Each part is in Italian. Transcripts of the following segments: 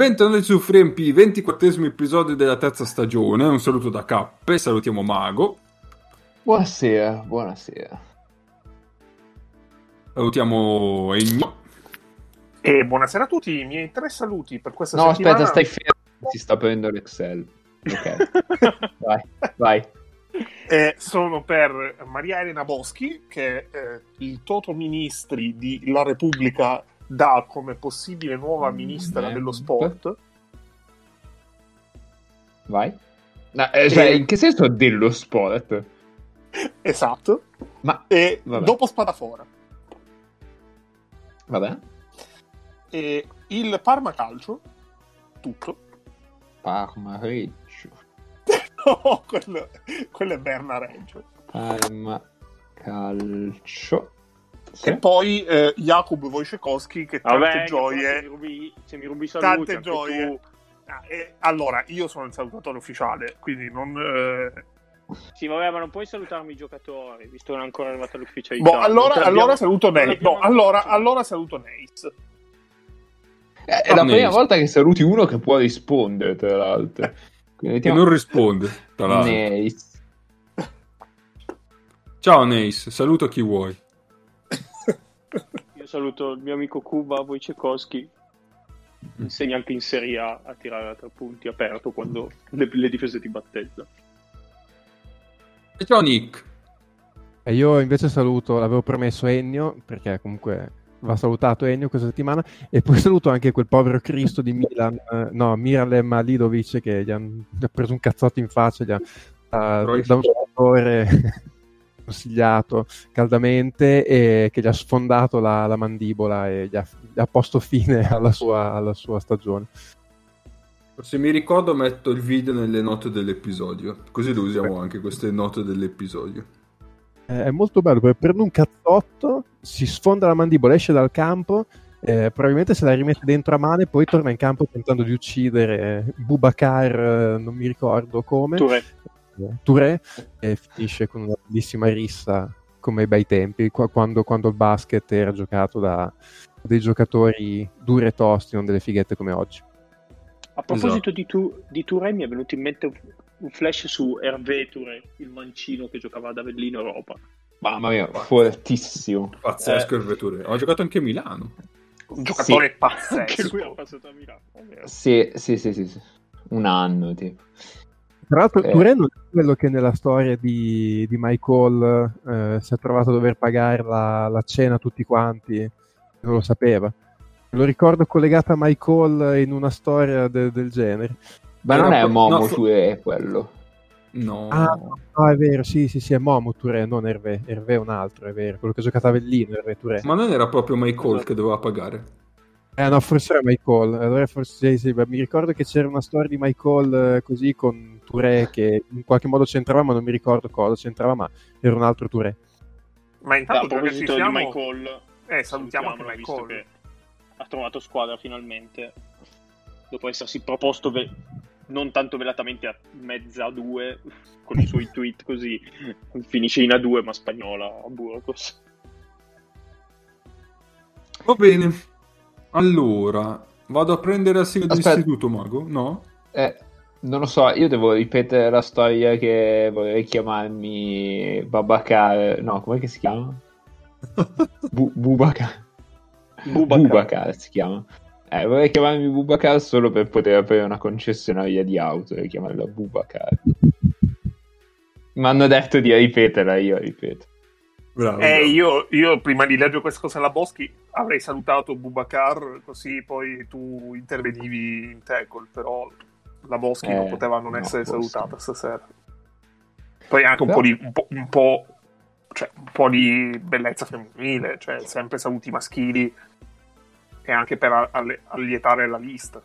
bentornati su FreeMP, 24 episodio della terza stagione. Un saluto da Cappe, salutiamo Mago. Buonasera, buonasera. Salutiamo Egno. E buonasera a tutti, i miei tre saluti per questa no, settimana. aspetta, stai fermo, si sta prendendo l'Excel. Ok, vai, vai. Eh, sono per Maria Elena Boschi, che eh, il Toto Ministri di La Repubblica dà come possibile nuova ministra Mm, dello sport. Vai. No, eh, cioè, E- in che senso dello sport? Esatto. Ma, E Vabbè. dopo Spadafora. vabbè, E il Parma Calcio, tutto. Parma Reggio. No, quello, quello è Berna Reggio. Parma Calcio. Sì. E poi eh, Jakub Wojciechowski che tante Vabbè, gioie se mi rubi, se mi rubi saluti, tante gioie. tu. Ah, e allora, io sono il salutatore ufficiale, quindi non... eh, Sì, vabbè, ma non puoi salutarmi i giocatori, visto che non è ancora arrivato all'ufficialità. Boh, allora, te l'abbiamo- allora saluto l'abbiamo No, allora, fatto. allora saluto Neis. Eh, È la prima volta che saluti uno che può rispondere, tra l'altro. Quindi Che non risponde, tra l'altro. Nice. Ciao Neis, saluto chi vuoi. Io saluto il mio amico Kuba Wojciechowski. Insegna anche in Serie A a tirare a tre punti aperto quando le, le difese ti battezzano. E ciao Nick. E io invece saluto, l'avevo promesso Ennio, perché comunque va salutato Ennio questa settimana, e poi saluto anche quel povero Cristo di Milan, eh, no, Miralem Alidovic, che gli, ha preso un cazzotto in faccia, gli ha, Però- da un giocatore consigliato caldamente, e che gli ha sfondato la, la mandibola e gli ha, gli ha posto fine alla sua, alla sua stagione. Se mi ricordo metto il video nelle note dell'episodio, così lo usiamo anche queste note dell'episodio. È molto bello perché prende un cazzotto, si sfonda la mandibola, esce dal campo, eh, probabilmente se la rimette dentro a mano e poi torna in campo tentando di uccidere Boubacar, eh, non mi ricordo come, Touré. Eh, Touré, e finisce con una bellissima rissa come ai bei tempi, qua- quando, quando il basket era giocato da dei giocatori duri e tosti, non delle fighette come oggi. A proposito Esatto. di, tu, di Touré, mi è venuto in mente un, flash su Hervé Touré, il mancino che giocava ad Avellino Europa. Mamma mia, fortissimo. Pazzesco il Vetture. Ho giocato anche a Milano. Un giocatore Anche pazzesco. lui ha passato a Milano. Sì, sì, sì, sì, sì. Un anno, tipo. Tra l'altro, Eh. Touré non è quello che nella storia di, di Michael eh, si è trovato a dover pagare la, la cena a tutti quanti, non lo sapeva. Lo ricordo collegato a Michael in una storia de- del genere. Ma Era non è Momo no, Touré quello. No. Ah, no, è vero, sì, sì, sì, è Momo Touré, non Hervé. Hervé è un altro, è vero, quello che ha giocato a Avellino, Hervé Touré. Ma non era proprio Michael che doveva pagare. Eh no, forse era Michael, allora forse sì, sì, beh, mi ricordo che c'era una storia di Michael eh, così con Touré che in qualche modo c'entrava, ma non mi ricordo cosa c'entrava, ma era un altro Touré. Ma A intanto già che ci proposito di siamo... Michael, Eh, salutiamo anche Michael. che ha trovato squadra finalmente, dopo essersi proposto ve- non tanto velatamente a mezza a due, con i suoi tweet così, finisce in A2 ma spagnola a Burgos. Va bene. Allora, vado a prendere la sigla Aspetta. dell'istituto, Mago? No? Eh, non lo so, io devo ripetere la storia che vorrei chiamarmi Babacar. No, com'è che si chiama? Bu- Bubacar. Boubacar. Bubacar si chiama. Eh, vorrei chiamarmi Bubacar solo per poter aprire una concessionaria di auto e chiamarla Bubacar. Mi hanno detto di ripeterla, io ripeto. Bravo. Eh, bravo. io, io prima di leggere questa cosa alla Boschi avrei salutato Bubacar, così poi tu intervenivi in tackle, però la Boschi Eh, non poteva non no, essere forse. salutata stasera. Poi anche un Però- po' di un po', un po', cioè, un po' di bellezza femminile, cioè sempre saluti maschili e anche per allietare la lista.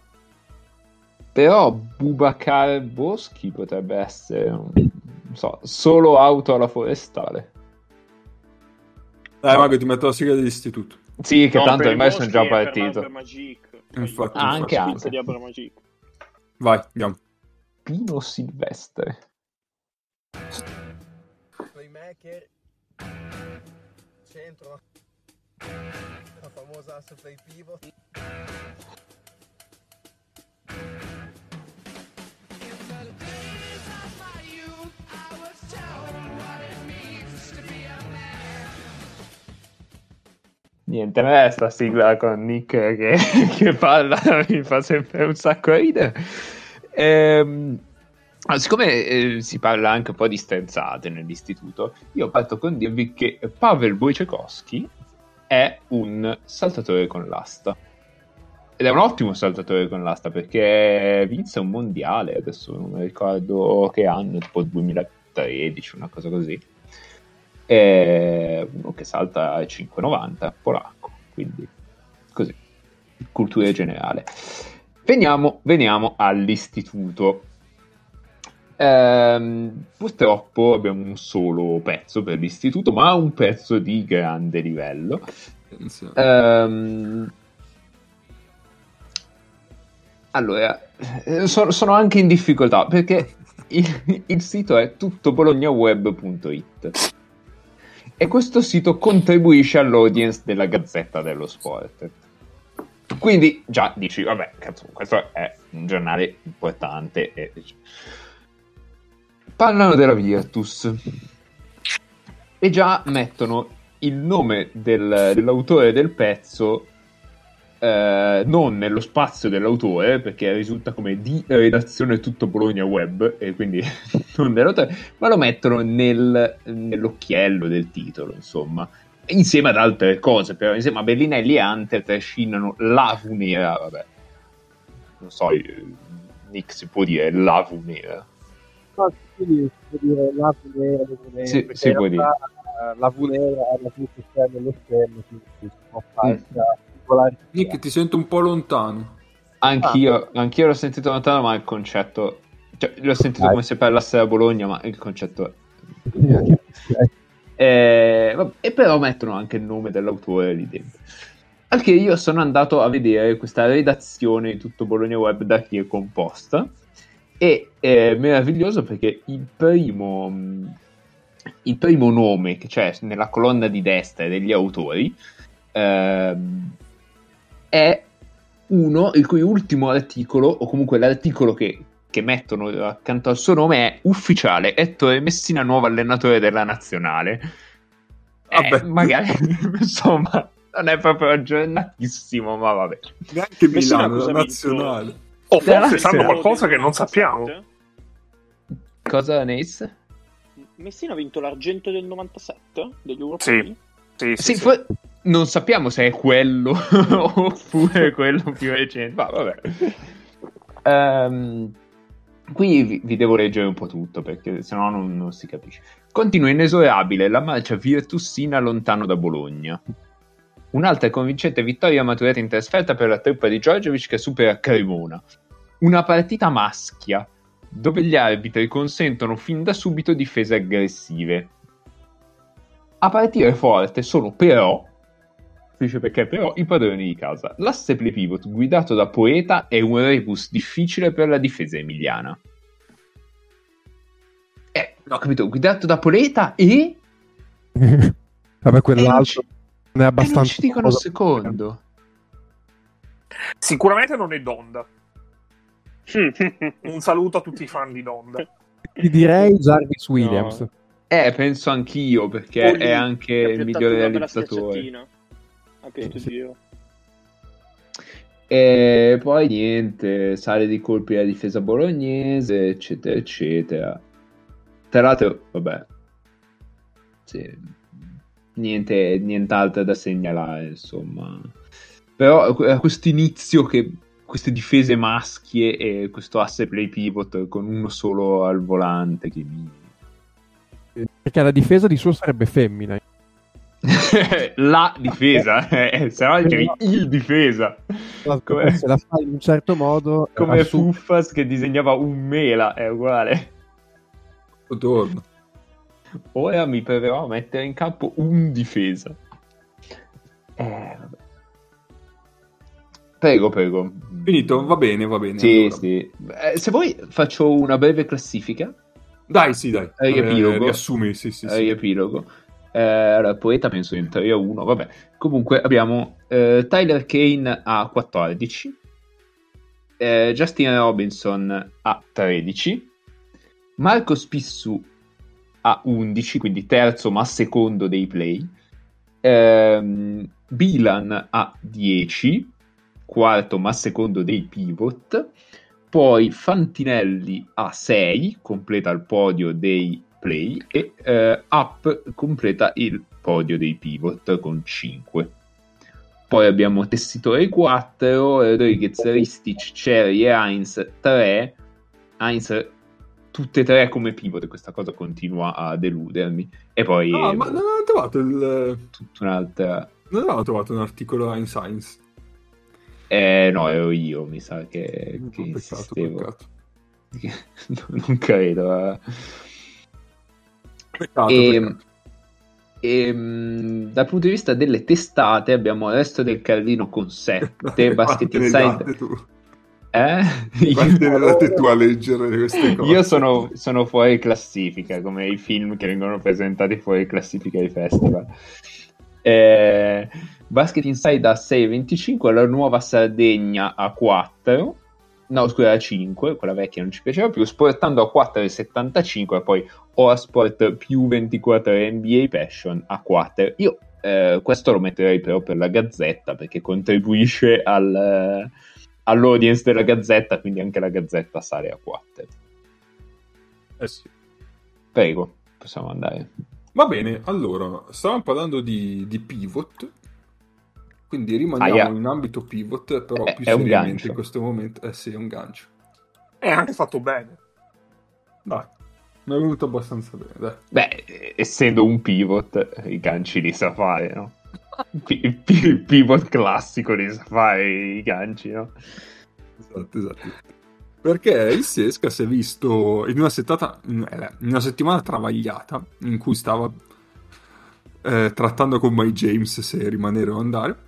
Però Bubacar Boschi potrebbe essere, un- non so, solo auto alla forestale. Dai, Mago, ti metto la sigla dell'istituto. Sì, che No, tanto ormai il sono già partito. l'Abramagic. Infatti, Ah, anche, anche. di. Vai, andiamo. Pino Silvestre. playmaker centro la famosa asse play pivot Niente, a me sta sigla con Nick che, che parla mi fa sempre un sacco ridere. Ehm, siccome eh, si parla anche un po' di stenzate nell'istituto, io parto con dirvi che Pavel Wojciechowski è un saltatore con l'asta. Ed è un ottimo saltatore con l'asta perché vinse un mondiale, adesso non mi ricordo che anno, tipo 2013, una cosa così. È uno che salta a 5,90, polacco, quindi così, cultura generale. Veniamo, veniamo all'istituto. Ehm, purtroppo abbiamo un solo pezzo per l'istituto, ma un pezzo di grande livello. Ehm, allora, so- sono anche in difficoltà perché il, il sito è tuttobolognaweb.it e questo sito contribuisce all'audience della Gazzetta dello Sport. Quindi già dici, vabbè, cazzo, questo è un giornale importante. E... Parlano della Virtus e già mettono il nome del- dell'autore del pezzo eh, non nello spazio dell'autore perché risulta come di redazione tutto Bologna web e quindi non nell'autore ma lo mettono nel- nell'occhiello del titolo insomma. Insieme ad altre cose però insieme a Bellinelli e Hunter trascinano la Vunera vabbè. Non so eh, Nick si può dire la Vunera No, quindi si può dire la Vunera, la Vunera, Sì, si può realtà, eh, La Vunera è la più che c'è nello schermo, quindi si può fare che Nick, ti sento un po' lontano. Anch'io, anch'io l'ho sentito lontano, ma il concetto. Cioè, l'ho sentito Dai. come se parlasse a Bologna, ma il concetto è. Eh, vabbè, e però mettono anche il nome dell'autore lì dentro. Anche io sono andato a vedere questa redazione di tutto Bologna Web da chi è composta. E è meraviglioso perché il primo, mh, il primo nome che c'è nella colonna di destra degli autori ehm, è uno il cui ultimo articolo, o comunque l'articolo che, che mettono accanto al suo nome è ufficiale Ettore Messina, nuovo allenatore della nazionale. Eh, Vabbè. magari insomma non è proprio aggiornatissimo, ma vabbè. Neanche Messina Milano, la vinto? nazionale. O Della forse sanno nazionale. qualcosa che non sappiamo. Cosa Nace? Messina ha vinto l'argento del 97 degli europei? Sì. Sì, sì, Sì, sì. for- non sappiamo se è quello oppure quello più recente, ma vabbè. Ehm, qui vi, vi devo leggere un po' tutto perché sennò non, non si capisce. Continua inesorabile la marcia virtussina lontano da Bologna. Un'altra convincente vittoria maturata in trasferta per la truppa di Giorgiovic che supera Cremona. Una partita maschia dove gli arbitri consentono fin da subito difese aggressive. A partire forte sono però, dice perché però, i padroni di casa. L'asse play pivot guidato da Poeta è un rebus difficile per la difesa emiliana. Eh, no, ho capito, guidato da Poeta e... Vabbè, e non quell'altro ci- non è e abbastanza. non ci dicono un secondo. Sicuramente non è Donda. Un saluto a tutti i fan di Donda. Ti direi Jarvis Williams. No. Eh, penso anch'io, perché Poli, è anche il migliore realizzatore. Schiacciatina. A questo Sì. giro. E poi niente, sale di colpi la difesa bolognese, eccetera, eccetera. Tra l'altro, vabbè, sì, niente, nient'altro da segnalare, insomma. Però a questo inizio che queste difese maschie e questo asse play pivot con uno solo al volante che mi... Perché la difesa di suo sarebbe femmina. la difesa, eh, se no dicevi il difesa. Come- Se la fai in un certo modo, Come assu- Fuffas che disegnava un mela, è uguale. Torno. Ora mi proverò a mettere in campo un difesa. Eh, vabbè. Prego, prego. Finito? Va bene, va bene. Sì, allora. sì. Eh, se vuoi faccio una breve classifica. Dai, sì, dai. Riepilogo. Eh, riassumi, sì, sì, sì. Eh, poeta penso in 3 a 1. Vabbè, comunque abbiamo eh, Tyler Kane a 14, eh, Justin Robinson a 13, Marco Spissu a 11, quindi terzo ma secondo dei play, ehm, Bilan a 10, quarto ma secondo dei pivot, poi Fantinelli a 6, completa il podio dei play e eh, Up completa il podio dei pivot con 5. Poi abbiamo Tessitore 4, Rodriguez, Ristic, Cherry e Heinz 3. Heinz tutte e tre come pivot, questa cosa continua a deludermi. E poi... No, ma non avevo trovato il... Tutta un'altra... Non avevo trovato un articolo in Science. Eh, no, ero io, mi sa che, che peccato, peccato. non credo. eh. Peccato, E, peccato. ehm, dal punto di vista delle testate abbiamo il resto del Carlino con 7, Basket Inside. Eh? Quante ne date tu a leggere queste cose? Io sono, sono fuori classifica, come i film che vengono presentati fuori classifica ai festival. Eh, Basket Inside a 6,25, la nuova Sardegna a 4, no scusa a 5, quella vecchia non ci piaceva più, sportando a 4,75 e poi Oasport più 24 NBA Passion a 4. Io eh, questo lo metterei però per la Gazzetta perché contribuisce al, eh, all'audience della Gazzetta, quindi anche la Gazzetta sale a 4. Eh sì. Prego, possiamo andare. Va bene, allora, stavamo parlando di, di pivot, quindi rimaniamo Aia. in ambito pivot, però È- più è un seriamente gancio. in questo momento. Eh sì, è un gancio. È anche fatto bene. Dai, mi è venuto abbastanza bene, dai. Beh, eh, essendo un pivot, i ganci li sa fare, no? Il il pivot classico li sa fare i ganci, no? Esatto, esatto. Perché il Sesca si è visto in una, settata, in in una settimana travagliata in cui stava eh, trattando con Mike James se rimanere o andare.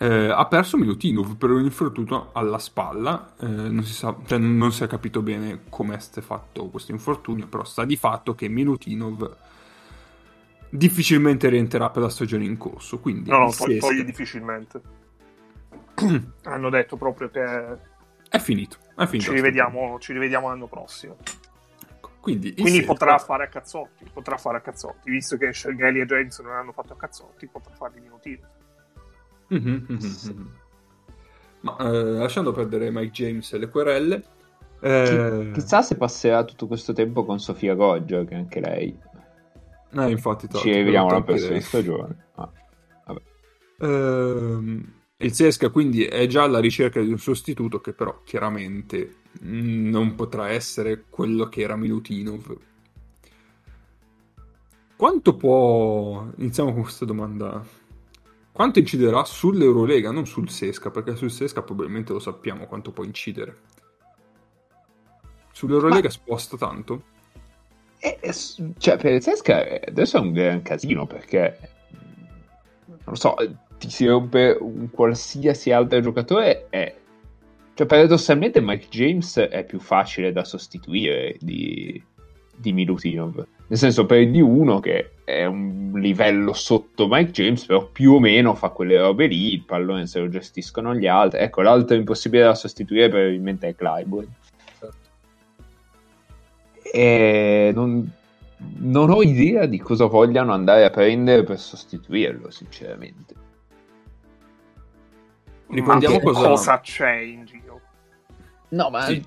Eh, ha perso Milutinov per un infortunio alla spalla. eh, non, si sa, cioè, non si è capito bene come è fatto questo infortunio, però sta di fatto che Milutinov difficilmente rientrerà per la stagione in corso. Quindi No, no, Sesca togli difficilmente. Hanno detto proprio che è finito. È finito ci rivediamo, ci rivediamo l'anno prossimo. Ecco, Quindi, Quindi potrà fare a cazzotti, potrà fare a cazzotti, visto che Scelgali e James non hanno fatto a cazzotti, potrà farli minutini. Mhm, mhm, mhm. Ma eh, lasciando perdere Mike James e le querelle, eh, Chissà se passerà tutto questo tempo con Sofia Goggio, che anche lei. eh, infatti, Ci rivediamo la prossima stagione. Ah. Ehm, il Sesca quindi è già alla ricerca di un sostituto che però chiaramente mm, non potrà essere quello che era Milutinov. Quanto può... Iniziamo con questa domanda. Quanto inciderà sull'Eurolega, non sul Sesca, perché sul Sesca probabilmente lo sappiamo quanto può incidere. Sull'Eurolega sposta tanto? E- e s- cioè, per il Sesca eh, adesso è un gran casino perché non lo so, ti si rompe un qualsiasi altro giocatore e cioè, paradossalmente Mike James è più facile da sostituire di, di Milutinov. Nel senso, per il D1 che è un livello sotto Mike James, però più o meno fa quelle robe lì, il pallone se lo gestiscono gli altri. Ecco, l'altro impossibile da sostituire probabilmente è Clyburn. E non, non ho idea di cosa vogliano andare a prendere per sostituirlo, sinceramente. Ricordiamo cosa- cosa c'è in giro. No, ma Sì.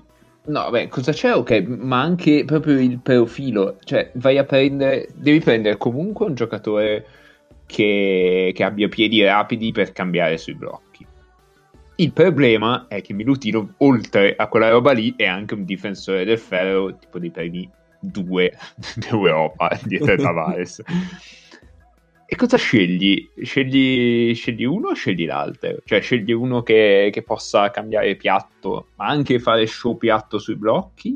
No, beh, cosa c'è? Ok, ma anche proprio il profilo, cioè vai a prendere, devi prendere comunque un giocatore che, che abbia piedi rapidi per cambiare sui blocchi. Il problema è che Milutino, oltre a quella roba lì, è anche un difensore del ferro, tipo dei primi due d'Europa, dietro Tavares. E cosa scegli? Scegli, scegli uno o scegli l'altro? Cioè scegli uno che, che possa cambiare piatto, ma anche fare show piatto sui blocchi?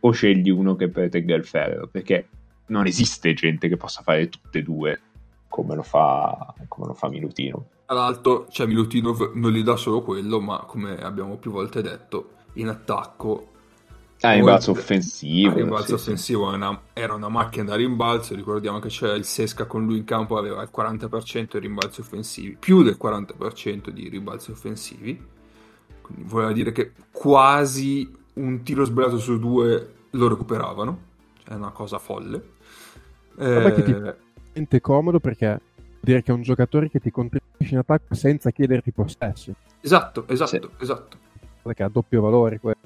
O scegli uno che protegga il ferro? Perché non esiste gente che possa fare tutte e due come lo fa, come lo fa Milutino. Tra l'altro, cioè, Milutinov non gli dà solo quello, ma come abbiamo più volte detto, in attacco Ah, rimbalzo offensivo. il rimbalzo sì, sì. offensivo è una- era una macchina da rimbalzo. Ricordiamo che c'era il Sesca con lui in campo, aveva il 40% di rimbalzi offensivi, più del 40% di rimbalzi offensivi. quindi voleva dire che quasi un tiro sbagliato su due lo recuperavano, è una cosa folle. Vabbè che ti- Eh, veramente comodo perché vuol dire che è un giocatore che ti contribuisce in attacco senza chiederti possessi, Esatto, esatto, Sì. esatto. perché ha doppio valore. quello.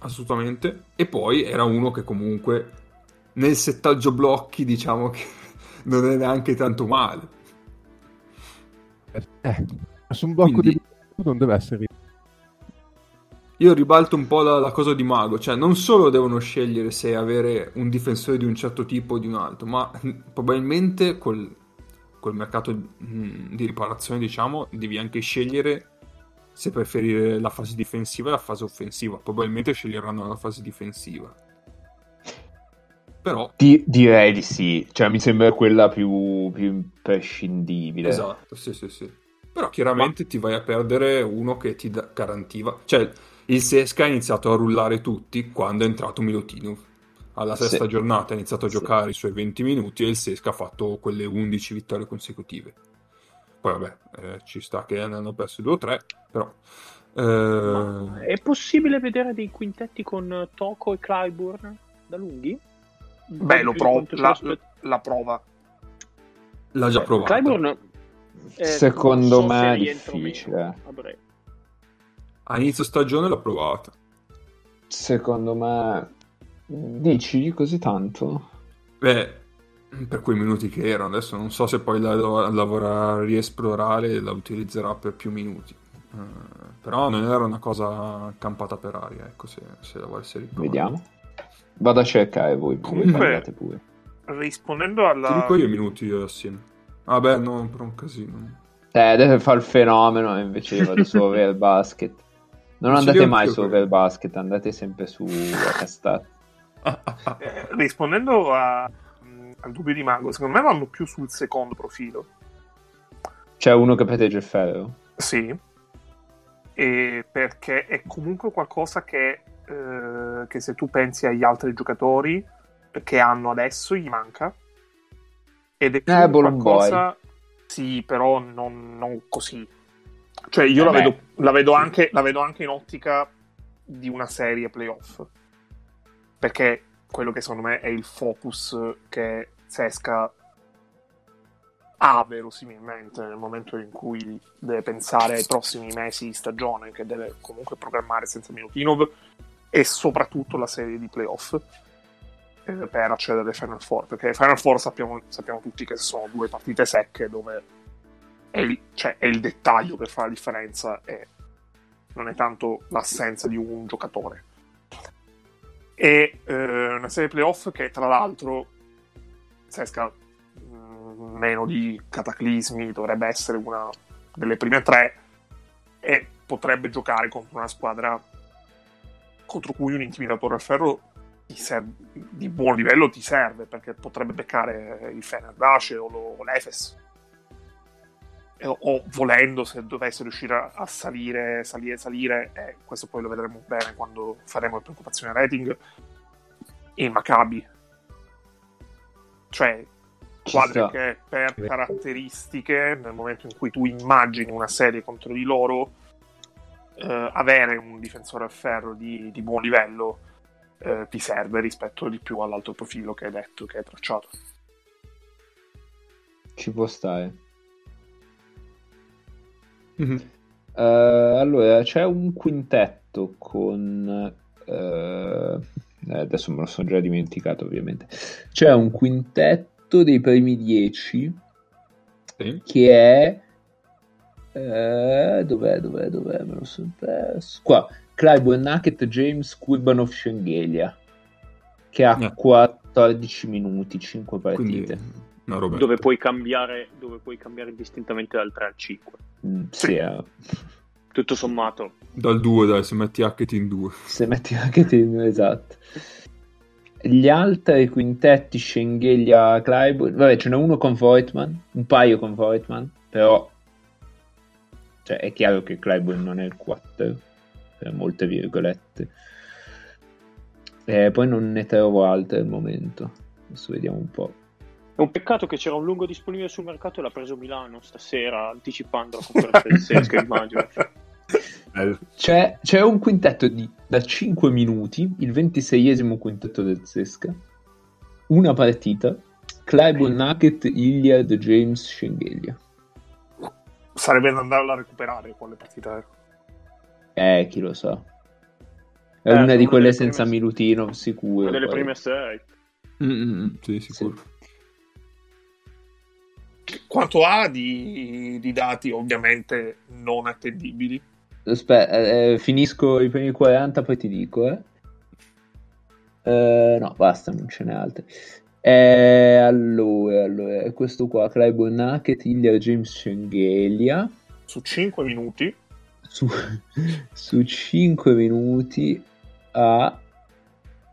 Assolutamente. E poi era uno che comunque nel settaggio blocchi diciamo che non è neanche tanto male. Eh, su un blocco Quindi- di non deve essere Io ribalto un po' la, la cosa di Mago, cioè non solo devono scegliere se avere un difensore di un certo tipo o di un altro, ma probabilmente col, col mercato mm, di riparazione, diciamo, devi anche scegliere se preferire la fase difensiva o la fase offensiva. Probabilmente sceglieranno la fase difensiva. Però, Di- direi di sì, cioè mi sembra quella più, più imprescindibile. esatto, sì, sì, sì. Però chiaramente ti vai a perdere uno che ti da- garantiva. Cioè, il Sesca ha iniziato a rullare tutti quando è entrato Milutinov. Alla Sì. sesta giornata ha iniziato a Sì. giocare i suoi 20 minuti e il Sesca ha fatto quelle 11 vittorie consecutive. Poi vabbè, eh, ci sta che ne hanno perso 2 o 3, però... Eh, è possibile vedere dei quintetti con Toko e Clyburn da lunghi? Beh, lo provo, la, la prova. l'ha già provato. Clyburn eh, Secondo so me se è difficile. a breve. A inizio stagione l'ha provata. Secondo me... Dici così tanto? Beh, per quei minuti che erano, adesso non so se poi la, la vorrà riesplorare e la utilizzerà per più minuti. Eh, però non era una cosa campata per aria, ecco, se, se la volesse riprovare. Vediamo. Vado a cercare voi, voi Comunque- parlate pure. Rispondendo Ti alla... dico io i minuti assieme. Vabbè, no, per un casino. Eh, deve fare il fenomeno e invece io vado su Over Basket. Non Ci andate mai su. Over Basket, andate sempre su Castat. eh, rispondendo a- al dubbio di Mago, secondo me vanno più sul secondo profilo. C'è uno che protegge il ferro? Sì, e perché è comunque qualcosa che, eh, che se tu pensi agli altri giocatori che hanno adesso gli manca. Ed è più Eh, qualcosa... Sì, però non, non così. Cioè io Eh la, vedo, la, vedo anche, la vedo anche in ottica di una serie playoff. Perché quello che secondo me è il focus che Sesca ha verosimilmente nel momento in cui deve pensare ai prossimi mesi di stagione, che deve comunque programmare senza Milutinov, e soprattutto la serie di playoff eh, per accedere ai Final Four. Perché Final Four sappiamo, sappiamo tutti che sono due partite secche dove è il, cioè, è il dettaglio che fa la differenza e non è tanto l'assenza di un giocatore. E eh, una serie playoff che tra l'altro Sesca mh, meno di cataclismi dovrebbe essere una delle prime tre e potrebbe giocare contro una squadra contro cui un intimidatore a ferro serve- di buon livello ti serve perché potrebbe beccare il Fenerbahce o, lo- o l'Efes o volendo se dovesse riuscire a, salire salire salire e questo poi lo vedremo bene quando faremo le preoccupazioni rating il Maccabi. Cioè Ci squadre che per caratteristiche nel momento in cui tu immagini una serie contro di loro eh, avere un difensore a ferro di, di buon livello eh, ti serve rispetto di più all'alto profilo che hai detto che hai tracciato. Ci può stare. Mhm. Eh, allora, c'è un quintetto con... eh, adesso me lo sono già dimenticato ovviamente. C'è un quintetto dei primi dieci Sì. che è... eh, dov'è, dov'è, dov'è? Me lo sono perso. Qua, Clyburn, Nacket, James, Kurbanov, Schengelia. Che ha Eh. 14 minuti, 5 Quindi partite. una roba. Dove puoi, cambiare, dove puoi cambiare distintamente dal 3 al 5. Mm, sì, eh. Tutto sommato, Dal 2, dai, se metti Hackett in 2. se metti anche te, esatto. Gli altri quintetti, Schengelia, Clyburn, vabbè, ce n'è uno con Voigtman, un paio con Voigtman, però cioè, è chiaro che Clyburn non è il 4, per molte virgolette. Eh, poi non ne trovo altre al momento. Adesso vediamo un po'. È un peccato che c'era un lungo disponibile sul mercato e l'ha preso Milano stasera, anticipando la conferenza del Sesca, immagino. C'è, c'è un quintetto di, da 5 minuti, il 26esimo quintetto del Zesca, una partita, Clyburn Nugget, Iliad, James, Schengelia. Sarebbe da andarla a recuperare quale partita è. Eh, chi lo sa. È Eh, una di quelle senza prime- Milutino, sicuro. Una delle poi. prime sei. Mm, mm, sì, sicuro. Quanto ha di, di dati ovviamente non attendibili? Aspetta, eh, finisco i primi 40, poi ti dico, eh. Eh, no, basta, non ce n'è altre. Eh, allora, allora, è questo qua, Clyburn Nugget, Iliad, James, Schengelia. Su 5 minuti Su, su 5 minuti a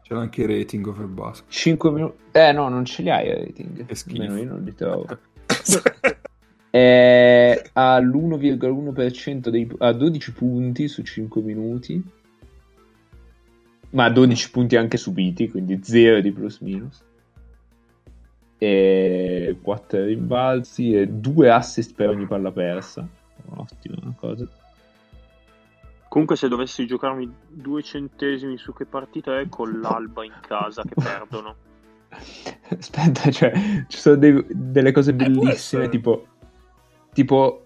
C'era anche il rating over basket. 5 minuti. Eh no, non ce li hai i rating. Che schifo. Almeno io non li trovo. È all'1,1% dei, a 12 punti su 5 minuti. Ma 12 punti anche subiti, quindi 0 di plus minus. E 4 rimbalzi e 2 assist per ogni palla persa. Ottima cosa. Comunque, se dovessi giocarmi due centesimi su che partita è con l'Alba in casa che perdono. Aspetta, cioè, ci sono dei- delle cose può bellissime, tipo, tipo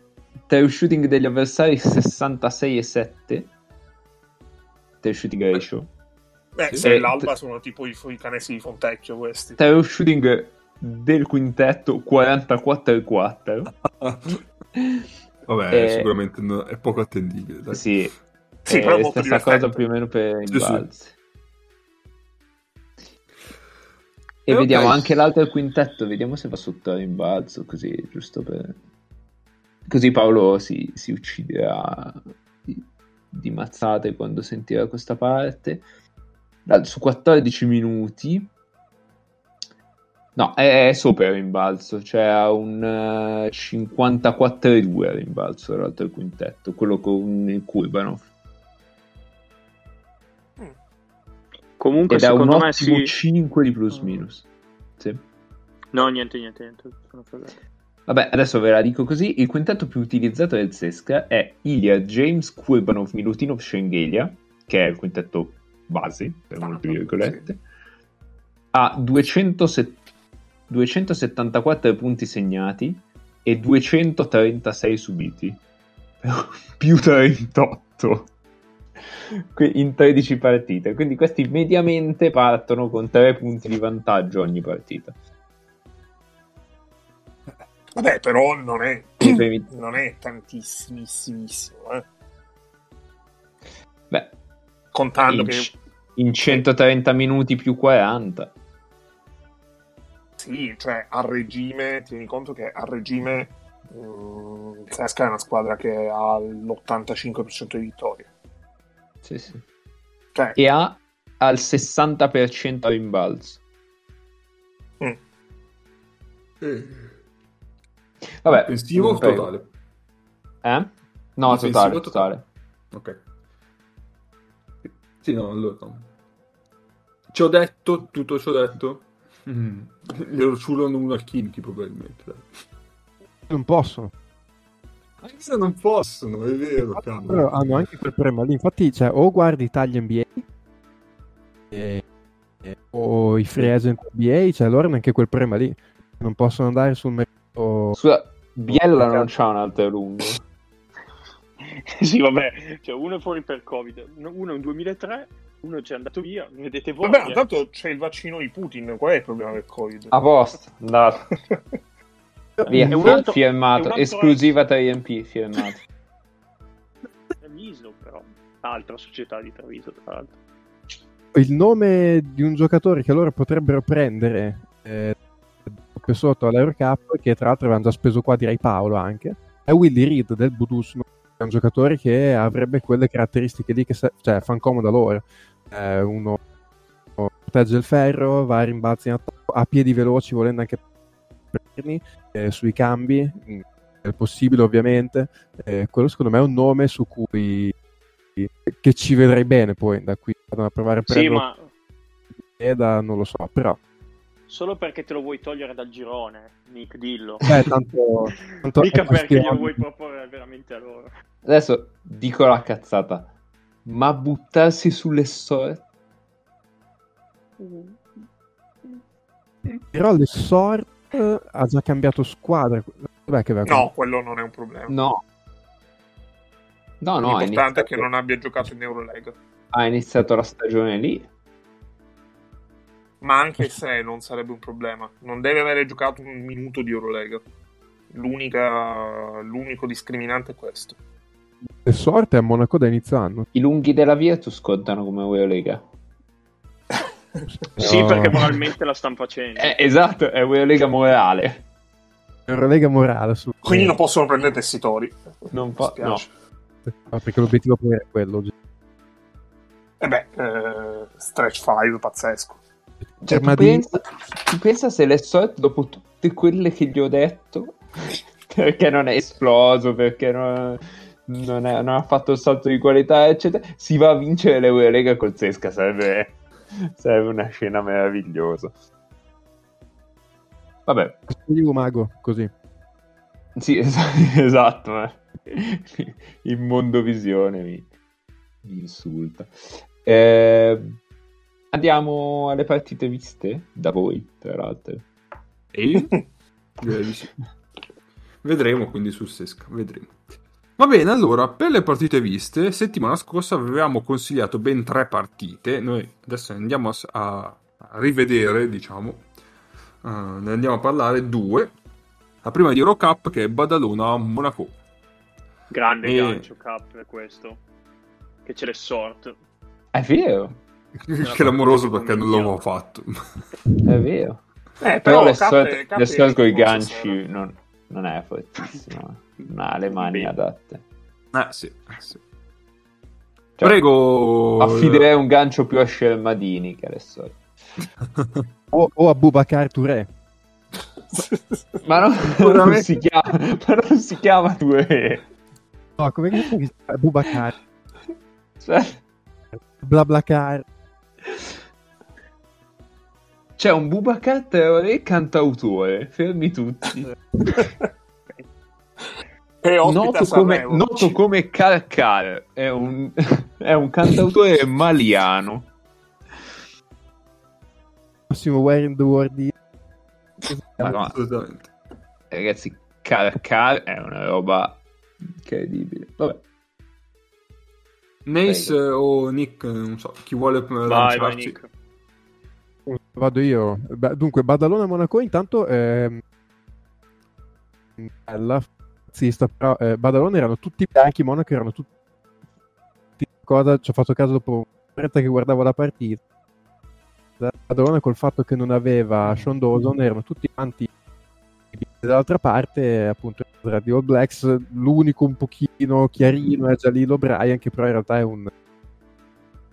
true shooting degli avversari 66 e 7. True shooting ratio. Beh, se Eh, l'Alba t- sono tipo i, i canesi di Fontecchio questi. True shooting del quintetto 44 e 4. Vabbè, Eh, sicuramente no- è poco attendibile. Dai. Sì, Sì, eh, però è molto stessa cosa più o meno per i Sì, sì. E Eh, vediamo ok. anche l'altro quintetto, vediamo se va sotto rimbalzo, così, giusto per... Così Paolo si, si ucciderà di, di mazzate quando sentirà questa parte. Su 14 minuti... No, è, è sopra il rimbalzo, cioè ha un eh, 54,2 a rimbalzo l'altro quintetto, quello con il Kurbanov. Comunque, Ed secondo me ottimo sì. 5 di plus minus. Sì. No, niente, niente, niente. Sono fregato. Vabbè, adesso ve la dico così. Il quintetto più utilizzato del Zesca è Ilya, James, Kurbanov, Milutinov, Schengelia, che è il quintetto base, per molte virgolette. Ha 207 274 punti segnati e 236 subiti. più 38 Que- in 13 partite. Quindi questi mediamente partono con 3 punti di vantaggio ogni partita. Vabbè, però non è, primi- non è tantissimissimo, eh. Beh, Contando in, che in 130 minuti più 40. sì, cioè a regime, tieni conto che a regime mm, il Sesca è una squadra che ha l'85% di vittorie. Sì, sì. Cioè, E ha al 60% a rimbalzo. mm, Vabbè, Offensivo o totale? Eh? No, totale, totale. Ok. Sì, no, allora no. Ci ho detto, tutto ci ho detto. Mm. Glielo ciulano uno al Kinky probabilmente. Dai. Non possono. Anche se non possono, è vero. Però hanno anche quel problema lì. Infatti, cioè, o guardi i tagli NBA e- e- o i free agent NBA, cioè loro hanno anche quel problema lì. Non possono andare sul mercato. Scusa, Biella non c'ha un altro lungo. sì, vabbè, cioè uno è fuori per Covid, uno è un 2003, uno ci è andato via, vedete voi. Vabbè, eh. tanto c'è il vaccino di Putin, qual è il problema del Covid? A posto, andato. Via, È un altro- è firmato. un altro- Esclusiva 3MP, firmato. È Mislo, però, altra società di Treviso, tra l'altro. Il nome di un giocatore che loro potrebbero prendere eh, sotto all'Eurocup, che tra l'altro avevano già speso qua, direi Paolo anche, è Willy Reed del Budusno. È un giocatore che avrebbe quelle caratteristiche lì che se- cioè, fanno comodo a loro. È uno protegge il ferro, va a rimbalzi in attacco, ha piedi veloci, volendo anche prenderli eh, sui cambi, mm, è possibile ovviamente. Eh, quello secondo me è un nome su cui che ci vedrei bene poi da qui a provare a Sì, prenderlo ma da non lo so, però Solo perché te lo vuoi togliere dal girone, Nick, dillo. Beh, tanto, tanto Mica perché glielo vuoi proporre veramente a loro. Adesso dico la cazzata. Ma buttarsi sulle sorti? Però le Sort eh, ha già cambiato squadra. Dov'è che aveva No, quello non è un problema. No. No, no, L'importante iniziato, è che non abbia giocato in Eurolega. ha iniziato la stagione lì. Ma anche se non sarebbe un problema. Non deve avere giocato un minuto di Eurolega. L'unica, l'unico discriminante è questo. Le Sort è a Monaco da inizio anno. I lunghi della Virtus contano come Eurolega. Sì, No. perché moralmente la stanno facendo. Eh, esatto, è Eurolega morale. Eurolega morale su. Quindi non possono prendere tessitori. Non fa... No. No, perché l'obiettivo è quello. E beh, eh, stretch 5 pazzesco. Cioè, tu, Armadillo. pensa, tu pensa se le Sort, dopo tutte quelle che gli ho detto, perché non è esploso, perché non, non è- non ha fatto il salto di qualità, eccetera, si va a vincere l'Eurolega col Zesca, sarebbe, sarebbe una scena meravigliosa. Vabbè, Io mago, così. sì, es- esatto, eh. il mondo visione mi, mi insulta. Eh, andiamo alle partite viste da voi, tra l'altro. E? Vedremo quindi sul Sesca, vedremo. Va bene, allora, per le partite viste, settimana scorsa avevamo consigliato ben tre partite. Noi adesso andiamo a, a- rivedere, diciamo. Eh, ne andiamo a parlare due. La prima di Eurocup che è Badalona Monaco. Grande E- gancio Cup è questo. Che c'è le sort. È vero, che l'amoroso perché non l'avevo fatto. è vero. Eh, Però Cap le solite con i ganci non, non è fortissimo. Non ha le mani Beh. adatte. Eh sì, eh, sì. Cioè, Prego. Affiderei un gancio più a Scelmadini che solite. O, o a Bubakar Touré. Ma non, non si chiama, ma non si chiama due. No, come che si chiama? Bubakar. Cioè, Blablacar. C'è un Bubacar Traoré cantautore. Fermi tutti. E Noto come, noto come Carcar. È un, è un cantautore maliano. Massimo Where in the World is- Madonna. Assolutamente. Ragazzi, Carcar è una roba incredibile. Vabbè. Mace eh, o Nick, non so, chi vuole Vai, vai, lanciarci. Nick. Vado io. Beh, dunque, Badalona Monaco intanto ehm, bella, razzista, però eh, Badalona erano tutti bianchi, Monaco erano tutti cosa ci ho fatto caso dopo un'oretta che guardavo la partita. Badalona col fatto che non aveva Sean Dawson erano tutti quanti dall'altra parte appunto tra di All Blacks l'unico un pochino chiarino è Jalil O'Brien che però in realtà è un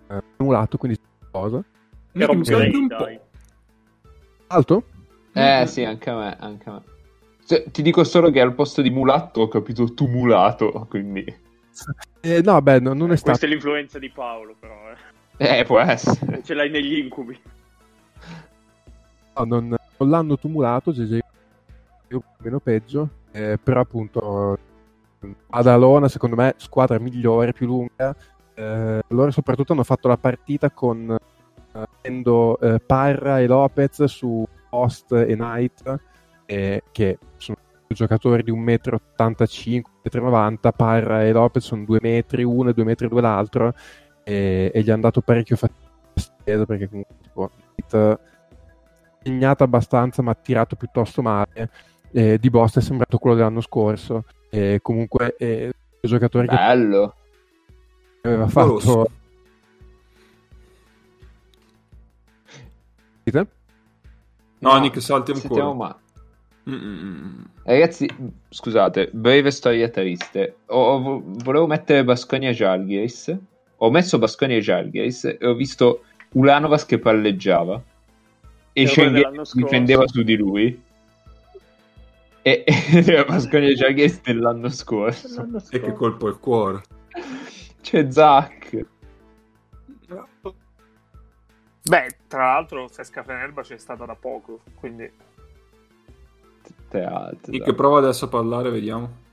eh, mulato quindi cosa mi Rob senti un po'. Alto? Eh sì, anche a me, anche a me. Cioè, ti dico solo che al posto di mulatto ho capito tumulato, quindi... Eh, no, beh, no- non è stato. Questa è l'influenza di Paolo, però. Eh. Eh, può essere. Ce l'hai negli incubi. no, non, non l'hanno tumulato, GG più o meno peggio, eh, però appunto Badalona secondo me squadra migliore, più lunga. Eh, loro soprattutto hanno fatto la partita con eh, avendo eh, Parra e Lopez su Post e Knight, eh, che sono giocatori di 1,85 m, 1,90 m, Parra e Lopez sono 2 metri uno e 2 metri due l'altro, e, e gli hanno dato parecchio fastidio perché comunque tipo, Knight segnata abbastanza ma tirato piuttosto male eh, di Bosta è sembrato quello dell'anno scorso e comunque è un giocatore che Bello. aveva Rosso. fatto Dite? No, Nick, salti Sentiamo ancora. male. Mm-mm. Ragazzi, scusate, breve storia triste. Ho- ho- volevo mettere Basconia Jalgiris. Ho messo Basconia Jalgiris e ho visto Ulanovas che palleggiava. E Schengen dell'anno scorso. difendeva su di lui. E era Basconia Jalgiris dell'anno scorso. E che colpo al cuore. C'è Zach. Beh, tra l'altro Sesca Fenerbahce è stata da poco, quindi... Chi dai. che prova adesso a parlare, vediamo.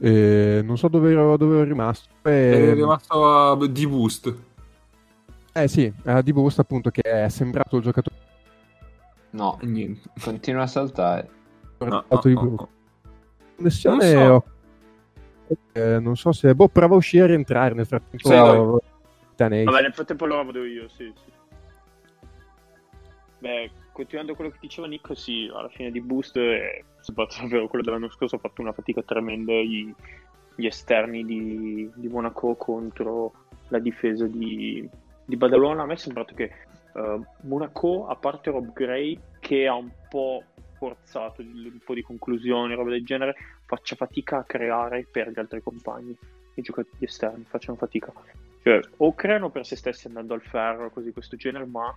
Eh, non so dove ero, dove ero rimasto. Eh, È rimasto a D-Boost. eh sì, a di Boost appunto che è sembrato il giocatore No, E niente. continua a saltare. No, fatto di no, Boost. no. connessione Non so. ho- eh, non so se boh, prova a uscire e rientrare nel frattempo Sì, Tanei. Vabbè, nel frattempo lo vedo io, sì, sì. Beh, continuando quello che diceva Nick, sì, alla fine di Boost, eh, soprattutto davvero quello dell'anno scorso, ha fatto una fatica tremenda gli, gli esterni di, di Monaco contro la difesa di, di Badalona. A me è sembrato che eh, Monaco, a parte Rob Gray, che ha un po' forzato un po' di conclusioni, roba del genere, faccia fatica a creare per gli altri compagni. I giocatori esterni facciano fatica. Cioè, o creano per se stessi andando al ferro, così questo genere, ma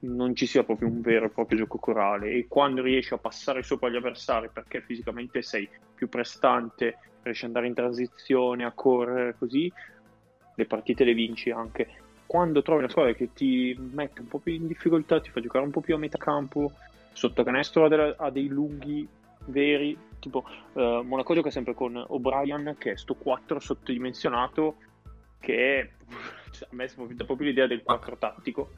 non ci sia proprio un vero e proprio gioco corale. E quando riesci a passare sopra gli avversari perché fisicamente sei più prestante, riesci ad andare in transizione, a correre così, le partite le vinci anche. Quando trovi una squadra che ti mette un po' più in difficoltà, ti fa giocare un po' più a metà campo, sotto canestro ha, dei lunghi veri, tipo eh, Monaco gioca sempre con O'Brien che è sto 4 sottodimensionato che è, cioè, a me dà proprio l'idea del 4 tattico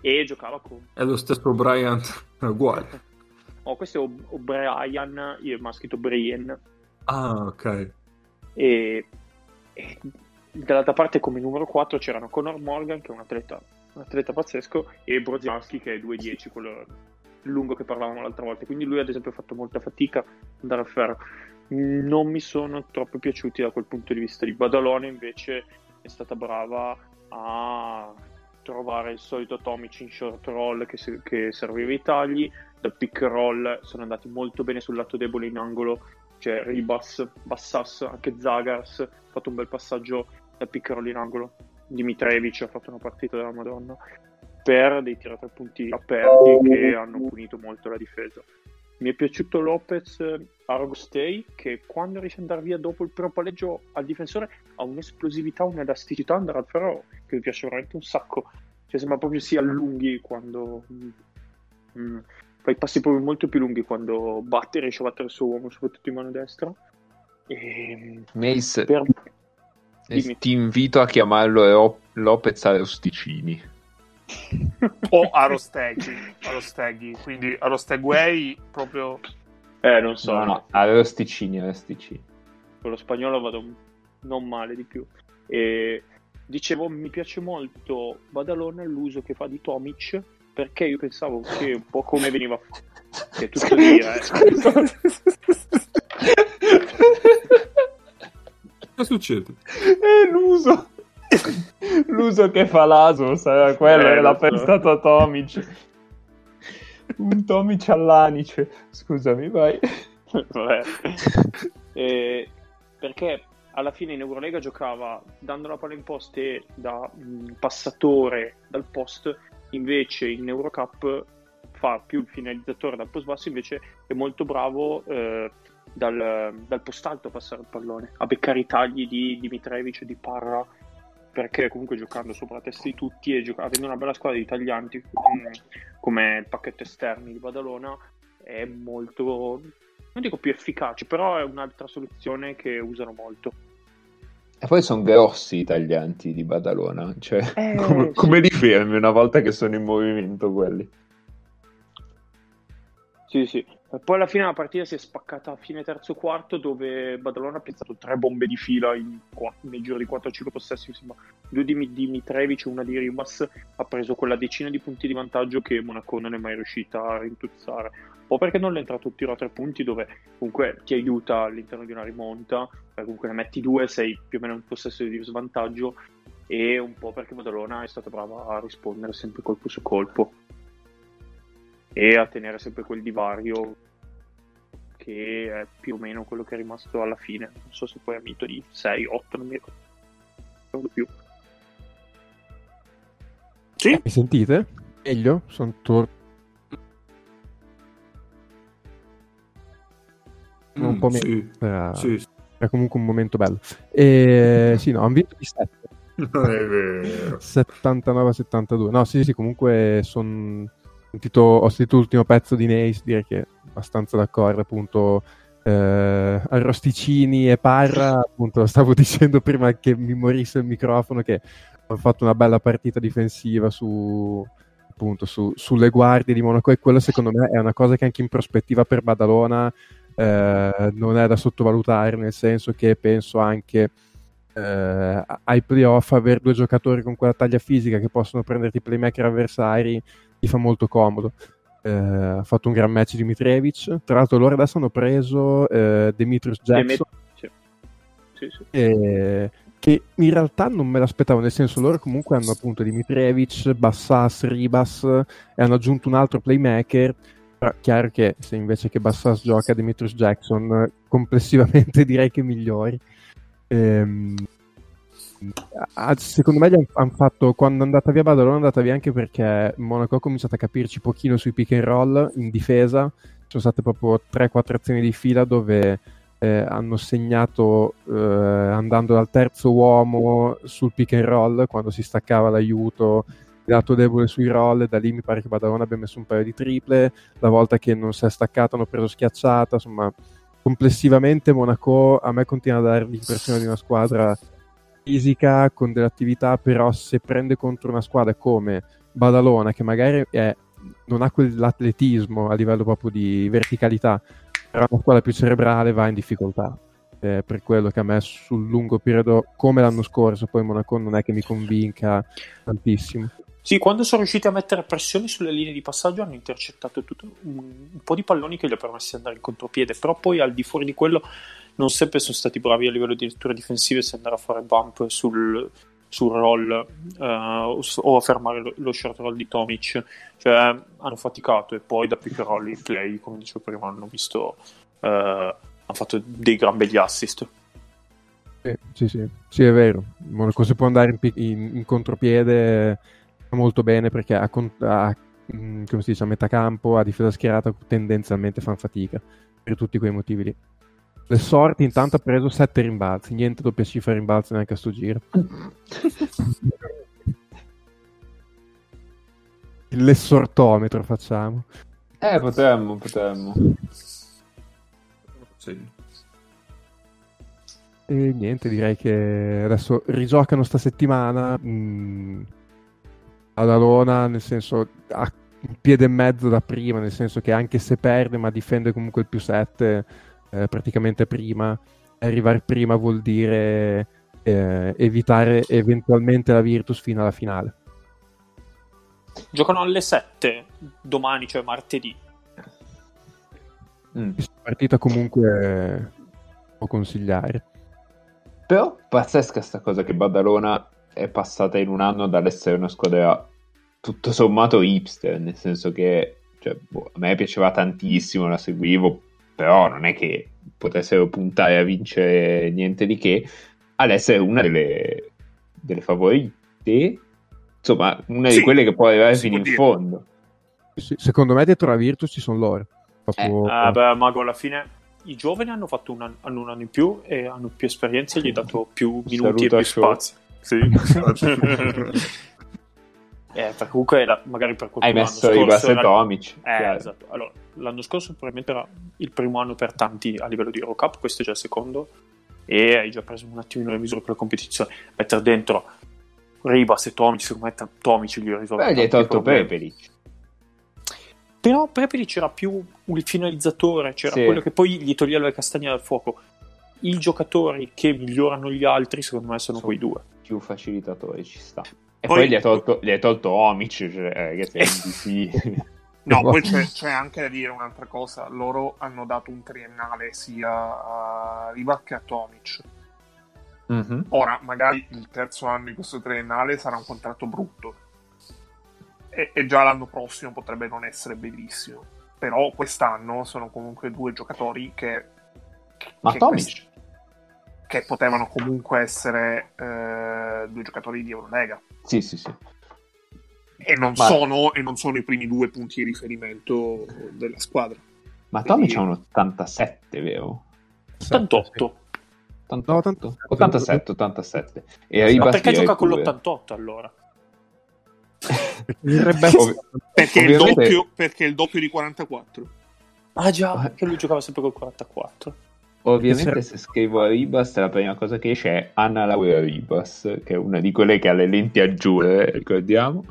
e giocava con È lo stesso Bryant, è uguale. oh, questo è O- O'Brien io mi ha scritto Brian Ah, ok. e, e dall'altra parte come numero 4 c'erano Conor Morgan che è un atleta, un atleta pazzesco e Brozianski che è 2-10 quello lungo che parlavamo l'altra volta quindi lui ad esempio ha fatto molta fatica ad andare a ferro non mi sono troppo piaciuti da quel punto di vista di Badalone invece è stata brava a trovare il solito Tomic in short roll che, se- che serviva i tagli. Dal pick roll sono andati molto bene sul lato debole in angolo. C'è Ribas, Bassas, anche Zagars ha fatto un bel passaggio dal pick roll in angolo. Dimitrovic ha fatto una partita della Madonna. Per dei tre punti aperti che hanno punito molto la difesa mi è piaciuto Lopez eh, Argostei che quando riesce ad andare via dopo il primo palleggio al difensore ha un'esplosività, un'elasticità andare al ferro che mi piace veramente un sacco cioè sembra proprio si allunghi quando mm, mm, fa i passi proprio molto più lunghi quando batte riesce a battere il suo uomo soprattutto in mano destra e Mace, per... ti invito a chiamarlo Lopez Arosticini. O Arostegui, Arostegui, quindi Arosteguei proprio... eh non so No, no, Arosticini, Arosticini. con lo spagnolo vado non male di più. E dicevo, mi piace molto Badalona l'uso che fa di Tomic perché io pensavo che un po' come veniva che è tutto dire, Che succede? È l'uso. L'uso che fa l'Aso, sarà quello, Eh, l'ha lo so. pensato Tomic. Un Tomic all'anice. Scusami, vai. Vabbè. E perché alla fine in Eurolega giocava dando la palla in post e da passatore dal post, invece in Eurocup fa più il finalizzatore dal post basso, invece è molto bravo eh, dal, dal post alto a passare il pallone, a beccare i tagli di Dimitrevic e di Parra, perché comunque giocando sopra la testa di tutti e gioca- avendo una bella squadra di taglianti mm, come il pacchetto esterni di Badalona è molto non dico più efficace, però è un'altra soluzione che usano molto. E poi sono grossi i taglianti di Badalona. Cioè, Eh, come, sì. come li fermi una volta che sono in movimento quelli? Sì, sì. Poi alla fine la partita si è spaccata a fine terzo quarto dove Badalona ha piazzato tre bombe di fila in nel giro di 4-5 possessi, sembra. Due di Dimitrevic e una di Ribas ha preso quella decina di punti di vantaggio che Monaco non è mai riuscita a rintuzzare. Un po' perché non le è entrato un tiro a tre punti dove comunque ti aiuta all'interno di una rimonta, perché comunque ne metti due, sei più o meno in possesso di svantaggio e un po' perché Badalona è stata brava a rispondere sempre colpo su colpo e a tenere sempre quel divario che è più o meno quello che è rimasto alla fine. Non so se poi è mito di 6, 8, non mi ricordo più. Sì, Mi sentite? Meglio? Sono tornato un Mm, po' meno. sì, Era, sì, sì. era comunque un momento bello. E sì, no, hanno vinto di 7. Non è vero. 79-72. No, sì, sì, comunque son... sentito, ho sentito l'ultimo pezzo di Nace, direi che è abbastanza d'accordo, appunto, eh, Arrosticini e Parra, appunto, stavo dicendo prima che mi morisse il microfono che hanno fatto una bella partita difensiva su, appunto, su, sulle guardie di Monaco e quello secondo me è una cosa che anche in prospettiva per Badalona eh, non è da sottovalutare, nel senso che penso anche eh, ai playoff avere due giocatori con quella taglia fisica che possono prenderti i playmaker avversari ti fa molto comodo. Eh, ha fatto un gran match Dimitrievich. Tra l'altro, loro adesso hanno preso eh, Demetrius Jackson. Sì. Sì, sì. eh, che in realtà non me l'aspettavo, nel senso loro comunque hanno appunto Dimitrievich, Bassas, Ribas e hanno aggiunto un altro playmaker. Però chiaro che se invece che Bassas gioca Demetrius Jackson, complessivamente direi che migliori. Ehm, secondo me hanno fatto quando è andata via Badalona è andata via anche perché Monaco ha cominciato a capirci pochino sui pick and roll in difesa. Ci sono state proprio 3-4 azioni di fila dove eh, hanno segnato eh, andando dal terzo uomo sul pick and roll quando si staccava l'aiuto dato debole sui roll. Da lì mi pare che Badalona abbia messo un paio di triple. La volta che non si è staccato hanno preso schiacciata. Insomma complessivamente Monaco a me continua a dare l'impressione di una squadra fisica con delle attività però se prende contro una squadra come Badalona che magari è, non ha quell'atletismo a livello proprio di verticalità però una squadra più cerebrale va in difficoltà. Eh, per quello che a me sul lungo periodo come l'anno scorso poi Monaco non è che mi convinca tantissimo. Sì, quando sono riusciti a mettere pressione sulle linee di passaggio hanno intercettato tutto un, un po' di palloni che gli ha permesso di andare in contropiede, però poi al di fuori di quello non sempre sono stati bravi a livello di letture difensive se andare a fare bump sul, sul roll eh, o a fermare lo, short roll di Tomic, cioè hanno faticato e poi da pick roll i play, come dicevo prima, hanno visto, eh, hanno fatto dei gran begli assist. Sì, sì, sì, sì, è vero. Monaco si può andare in, in- in contropiede molto bene perché a, a- mm, dice, a metà campo, a difesa schierata, tendenzialmente fanno fatica per tutti quei motivi lì. Le sorti intanto ha preso 7 rimbalzi, niente doppia cifra rimbalzi neanche a sto giro. L'essortometro facciamo. Eh, potremmo, potremmo. Sì. E niente, direi che adesso rigiocano sta settimana. mm, ad Alona, nel senso, un piede e mezzo da prima, nel senso che anche se perde, ma difende comunque il più 7 eh, praticamente prima. Arrivare prima vuol dire eh, evitare eventualmente la Virtus fino alla finale. Giocano alle 7 domani, cioè martedì. Mm. Questa partita comunque può consigliare. Però pazzesca sta cosa che Badalona è passata in un anno dall'essere una squadra tutto sommato hipster, nel senso che cioè, boh, a me piaceva tantissimo, la seguivo, però non è che potessero puntare a vincere niente di che, ad essere una delle, delle favorite, insomma, una di Sì, quelle che può arrivare fino in dire. fondo. Sì, Secondo me dietro la Virtus ci sono loro. Proprio- Ah, beh, Mago, alla fine i giovani hanno fatto un anno, hanno un anno in più e hanno più esperienza e gli hai dato più minuti Saluto e più spazio. Sì. eh, comunque la- magari per Hai qualcuno messo l'anno i scorso Bass e era- Tomic. Eh, chiaro. esatto. Allora, l'anno scorso probabilmente era il primo anno per tanti a livello di Eurocup, questo è già il secondo e hai già preso un attimino le misure per la competizione. Mettere dentro Ribas e Tomic, secondo me Tomic gli risolve Beh, gli hai tolto. Prepelic. Però Prepelic c'era più un finalizzatore, c'era Sì. quello che poi gli toglieva le castagne dal fuoco. I giocatori che migliorano gli altri, secondo me, sono quei due. più facilitatori ci sta. E Poi- poi, gli, hai tolto, gli hai tolto Omic, cioè, che sei. No, poi c'è, c'è anche da dire un'altra cosa. Loro hanno dato un triennale sia a Rivac che a Tomic. Mhm. Ora, magari il terzo anno di questo triennale sarà un contratto brutto. E, e già l'anno prossimo potrebbe non essere bellissimo. Però quest'anno sono comunque due giocatori che, Ma che Tomic? quest- che potevano comunque essere eh, due giocatori di Eurolega. Sì, sì, sì. E non, Ma- sono, e non sono i primi due punti di riferimento della squadra. Ma Tomic Quindi- ha un 87, vero? 88. 88. No, 88. 87, 87. E Ma Ribas perché gioca con pure. l'88 allora? Perché, il doppio, perché è il doppio di 44. Ah già, perché lui giocava sempre col 44. Ovviamente se scrivo a Ribas la prima cosa che esce è Anna Laura Ribas, che è una di quelle che ha le lenti a giure, ricordiamo.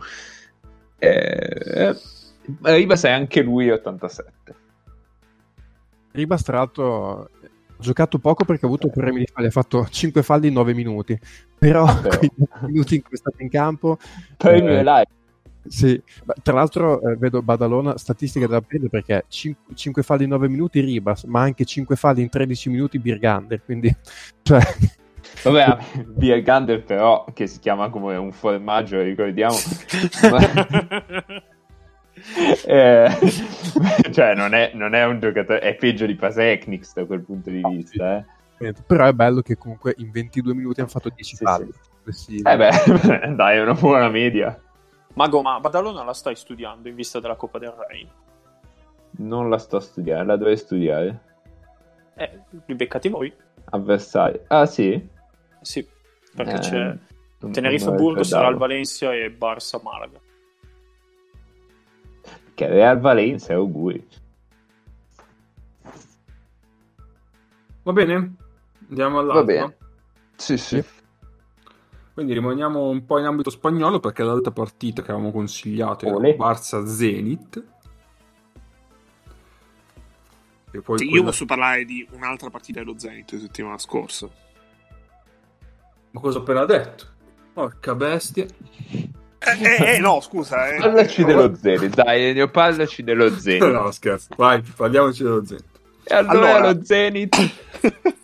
Eh, Ribas è anche lui 87. Ribas, tra l'altro, ha giocato poco perché ha avuto problemi di falli. Ha fatto 5 falli in 9 minuti. Però, Però. quei 10 minuti in cui è stato in campo, Premio Eh, live. sì. Tra l'altro, eh, vedo Badalona statistiche da prendere perché 5, falli in 9 minuti Ribas, ma anche 5 falli in 13 minuti Birgander. Quindi, cioè, Vabbè, Biergander però, che si chiama come un formaggio, ricordiamo. Eh, cioè, non è, non è un giocatore, è peggio di Pasecnix da quel punto di vista. Eh. però è bello che comunque in 22 minuti hanno fatto 10 Sì, sì. Eh beh, dai, è una buona media. Mago, ma Badalona la stai studiando in vista della Coppa del Re? Non la sto a studiare, la dovrei studiare. Eh, li beccati voi? Avversari. Ah, sì? Sì, perché Eh, c'è non- Tenerife Burgos, Real. Valencia e Barça Malaga. Che Real Valencia, auguri. Va bene? Andiamo all'altro. Va bene. Sì, sì. Quindi rimaniamo un po' in ambito spagnolo perché l'altra partita che avevamo consigliato era. E poi Sì, io quella- posso parlare di un'altra partita dello Zenit settimana scorsa. Ma cosa ho appena detto? Porca bestia. Eh, eh, eh, no, scusa. Eh. Parlaci dello Zenit, dai, Ennio, parlaci dello Zenit. No, scherzo. Vai, parliamoci dello Zenit. E allora, Allora- lo Zenit...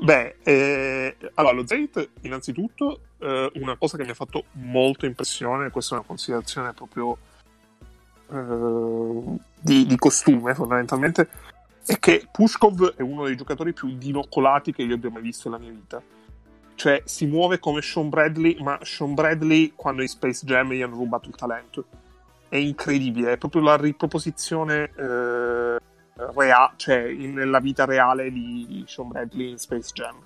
Beh, eh, allora, lo Zenit, innanzitutto, eh, una cosa che mi ha fatto molto impressione, questa è una considerazione proprio eh, di, di costume, fondamentalmente, è che Pushkov è uno dei giocatori più dinocolati che io abbia mai visto nella mia vita. Cioè, si muove come Sean Bradley, ma Sean Bradley, quando in Space Jam gli hanno rubato il talento. È incredibile, è proprio la riproposizione eh, rea- cioè in- nella vita reale di Sean Bradley in Space Jam.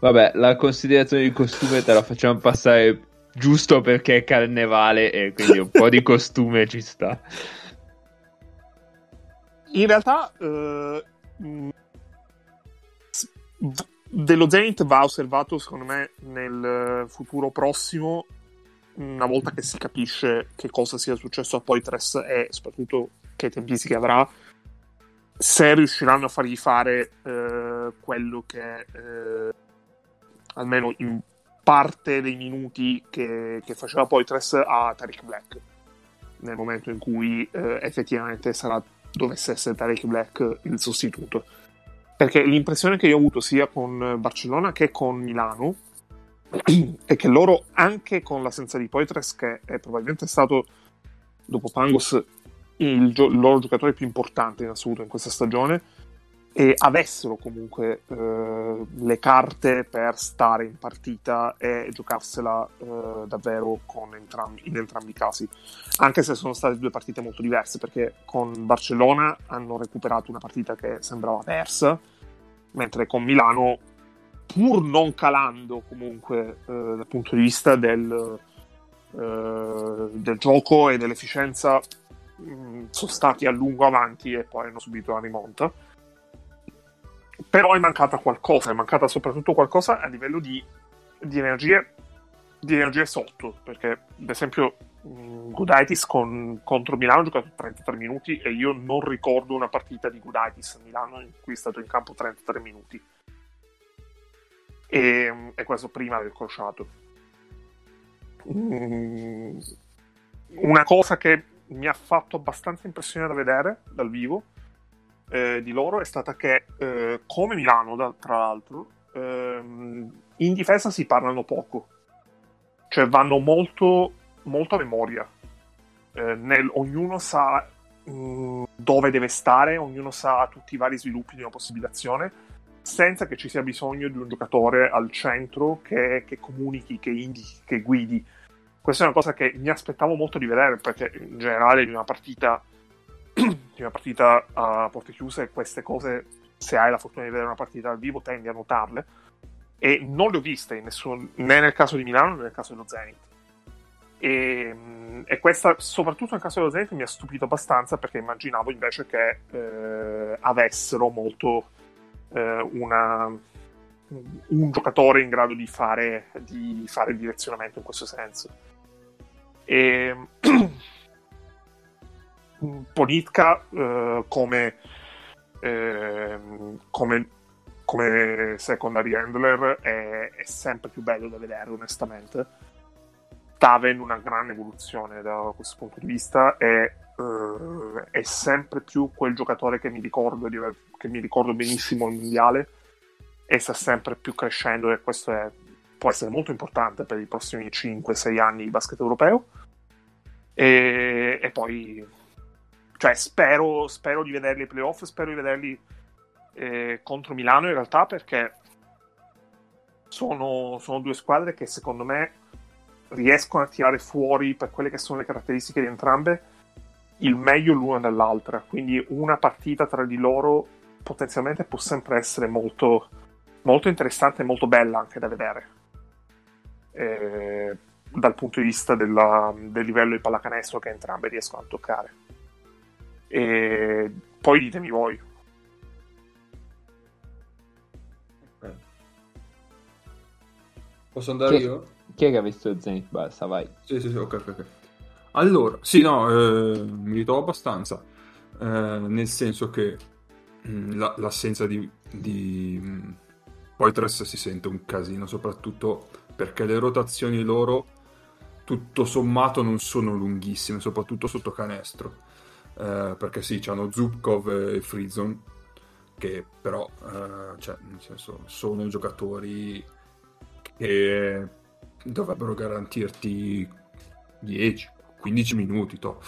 Vabbè, la considerazione di costume te la facciamo passare giusto perché è carnevale e quindi un po' di costume ci sta. In realtà, eh, v- dello Zenith va osservato, secondo me, nel futuro prossimo, una volta che si capisce che cosa sia successo a Poitres e soprattutto che tempistiche avrà, se riusciranno a fargli fare eh, quello che eh, almeno in parte dei minuti che, che faceva Poitres a Tariq Black nel momento in cui eh, effettivamente sarà dovesse essere Tariq Black il sostituto. Perché l'impressione che io ho avuto sia con Barcellona che con Milano è che loro, anche con l'assenza di Poitres, che è probabilmente stato dopo Pangos il, gio- il loro giocatore più importante in assoluto in questa stagione, e avessero comunque eh, le carte per stare in partita e giocarsela eh, davvero entrambi- in entrambi i casi anche se sono state due partite molto diverse, perché con Barcellona hanno recuperato una partita che sembrava persa, mentre con Milano, pur non calando comunque eh, dal punto di vista del, eh, del gioco e dell'efficienza, mh, sono stati a lungo avanti e poi hanno subito la rimonta. Però è mancata qualcosa, è mancata soprattutto qualcosa a livello di, di energie di energie sotto, perché ad esempio mh, Gudaitis con- contro Milano ha giocato 33 minuti e io non ricordo una partita di Gudaitis a Milano in cui è stato in campo 33 minuti. E, e questo prima del crociato. Mm, una cosa che mi ha fatto abbastanza impressione da vedere dal vivo eh, di loro è stata che, eh, come Milano, da- tra l'altro, ehm, in difesa si parlano poco cioè vanno molto, molto a memoria. Eh, nel- ognuno sa mh, dove deve stare, ognuno sa tutti i vari sviluppi di una possibile azione, senza che ci sia bisogno di un giocatore al centro che, che comunichi, che indichi, che guidi. Questa è una cosa che mi aspettavo molto di vedere, perché in generale in una partita, in una partita a porte chiuse queste cose se hai la fortuna di vedere una partita dal vivo tendi a notarle. E non le ho viste nessun, né nel caso di Milano né nel caso dello Zenit. E, e, questa soprattutto nel caso dello Zenit mi ha stupito abbastanza perché immaginavo invece che eh, avessero molto eh, una, un giocatore in grado di fare, di fare il direzionamento in questo senso. E Ponitka eh, come, eh, come, come secondary handler è, è, sempre più bello da vedere onestamente. Sta avendo una grande evoluzione da questo punto di vista e uh, è sempre più quel giocatore che mi ricordo, aver, che mi ricordo benissimo al mondiale e sta sempre più crescendo e questo è, può essere molto importante per i prossimi 5-6 anni di basket europeo. E, e poi cioè spero, spero, di vederli ai playoff, spero di vederli eh, contro Milano in realtà perché sono, sono, due squadre che secondo me riescono a tirare fuori per quelle che sono le caratteristiche di entrambe il meglio l'una dall'altra. Quindi una partita tra di loro potenzialmente può sempre essere molto, molto interessante e molto bella anche da vedere. Eh, dal punto di vista della, del livello di pallacanestro che entrambe riescono a toccare. E poi ditemi voi. Posso andare chi, io? Chi è che ha visto Zenith Barça? Vai. Sì, sì, sì, ok, ok. Allora, sì, no, eh, mi ritrovo abbastanza, eh, nel senso che mh, mm, la, l'assenza di, di mh, mm, Poitres si sente un casino, soprattutto perché le rotazioni loro tutto sommato non sono lunghissime, soprattutto sotto canestro eh, perché sì, c'hanno Zubkov e Frizon, che però, eh, cioè, nel senso, sono giocatori che dovrebbero garantirti 10-15 minuti, to,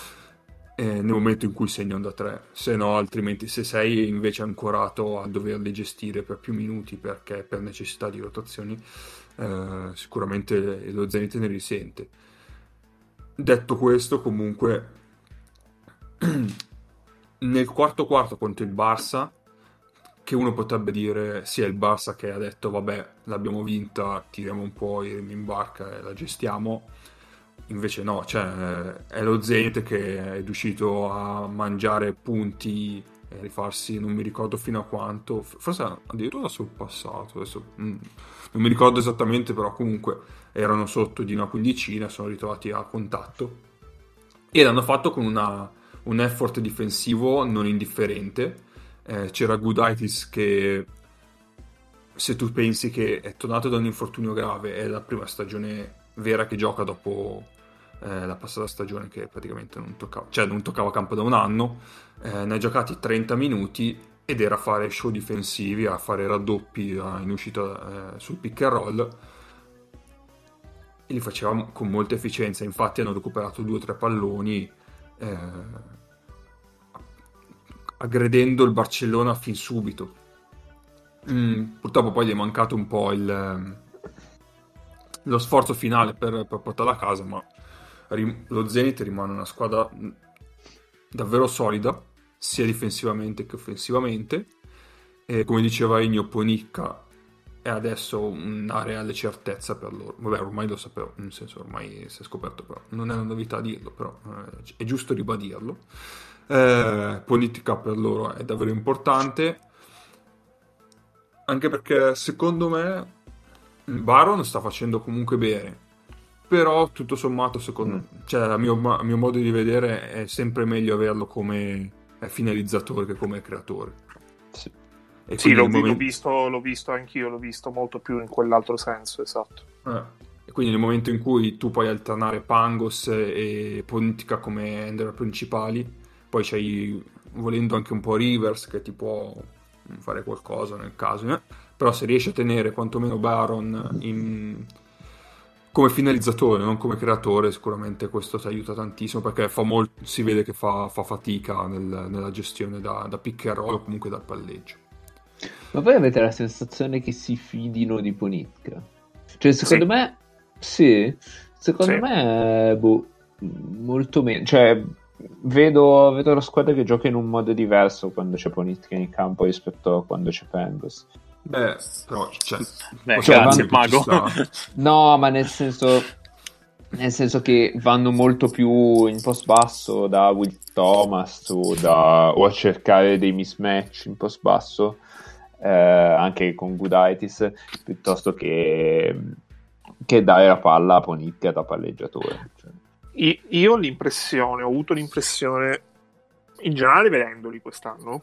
eh, nel momento in cui segnano da 3, se no, altrimenti se sei invece ancorato a doverli gestire per più minuti perché per necessità di rotazioni, eh, sicuramente lo Zenit ne risente. Detto questo, comunque nel quarto quarto contro il Barça, che uno potrebbe dire sia il Barça che ha detto vabbè l'abbiamo vinta, tiriamo un po' in barca e la gestiamo, invece no, cioè, è lo Zenit che è riuscito a mangiare punti e rifarsi non mi ricordo fino a quanto, forse addirittura sul passato, adesso mm, non mi ricordo esattamente, però comunque erano sotto di una quindicina, sono ritrovati a contatto. E l'hanno fatto con una un effort difensivo non indifferente. Eh, c'era Gudaitis che, se tu pensi che è tornato da un infortunio grave, è la prima stagione vera che gioca dopo eh, la passata stagione che praticamente non toccava, cioè non toccava campo da un anno, eh, ne ha giocati 30 minuti ed era a fare show difensivi, a fare raddoppi in uscita eh, sul pick and roll e li faceva con molta efficienza. Infatti hanno recuperato due o tre palloni eh, aggredendo il Barcellona fin subito. Mm, purtroppo poi gli è mancato un po' il, lo sforzo finale per, per portarla a casa, ma rim- lo Zenit rimane una squadra davvero solida, sia difensivamente che offensivamente. E come diceva Igno Ponicca, è adesso una reale certezza per loro. Vabbè, ormai lo sapevo, nel senso ormai si è scoperto, però non è una novità dirlo, però eh, è giusto ribadirlo. Eh, politica per loro è davvero importante, anche perché secondo me Baron sta facendo comunque bene. Però tutto sommato, secondo mm. cioè, a mio, a mio modo di vedere, è sempre meglio averlo come finalizzatore che come creatore. Sì. E sì, l'ho, momento... l'ho, visto, l'ho visto anch'io, l'ho visto molto più in quell'altro senso, esatto. Eh. E quindi nel momento in cui tu puoi alternare Pangos e Pontica come ender principali, poi c'hai volendo anche un po' Rivers che ti può fare qualcosa nel caso, eh? però se riesci a tenere quantomeno Baron in... come finalizzatore, non come creatore, sicuramente questo ti aiuta tantissimo perché molt... si vede che fa, fa fatica nel... nella gestione da, da pick and roll o comunque dal palleggio. Ma voi avete la sensazione che si fidino di Ponitka? Cioè, secondo sì. me, sì, secondo sì. me, boh, molto meno. Cioè, vedo, vedo la squadra che gioca in un modo diverso quando c'è Ponitka in campo rispetto a quando c'è Pengos. Beh, però, cioè, Beh, cioè, grazie, vanno- mago. No, ma nel senso, nel senso che vanno molto più in post basso da Will Thomas o, da- o a cercare dei mismatch in post basso, eh, anche con Gudaitis, piuttosto che, che dare la palla a Ponicca da palleggiatore. Cioè, Io ho l'impressione, ho avuto l'impressione, in generale vedendoli quest'anno,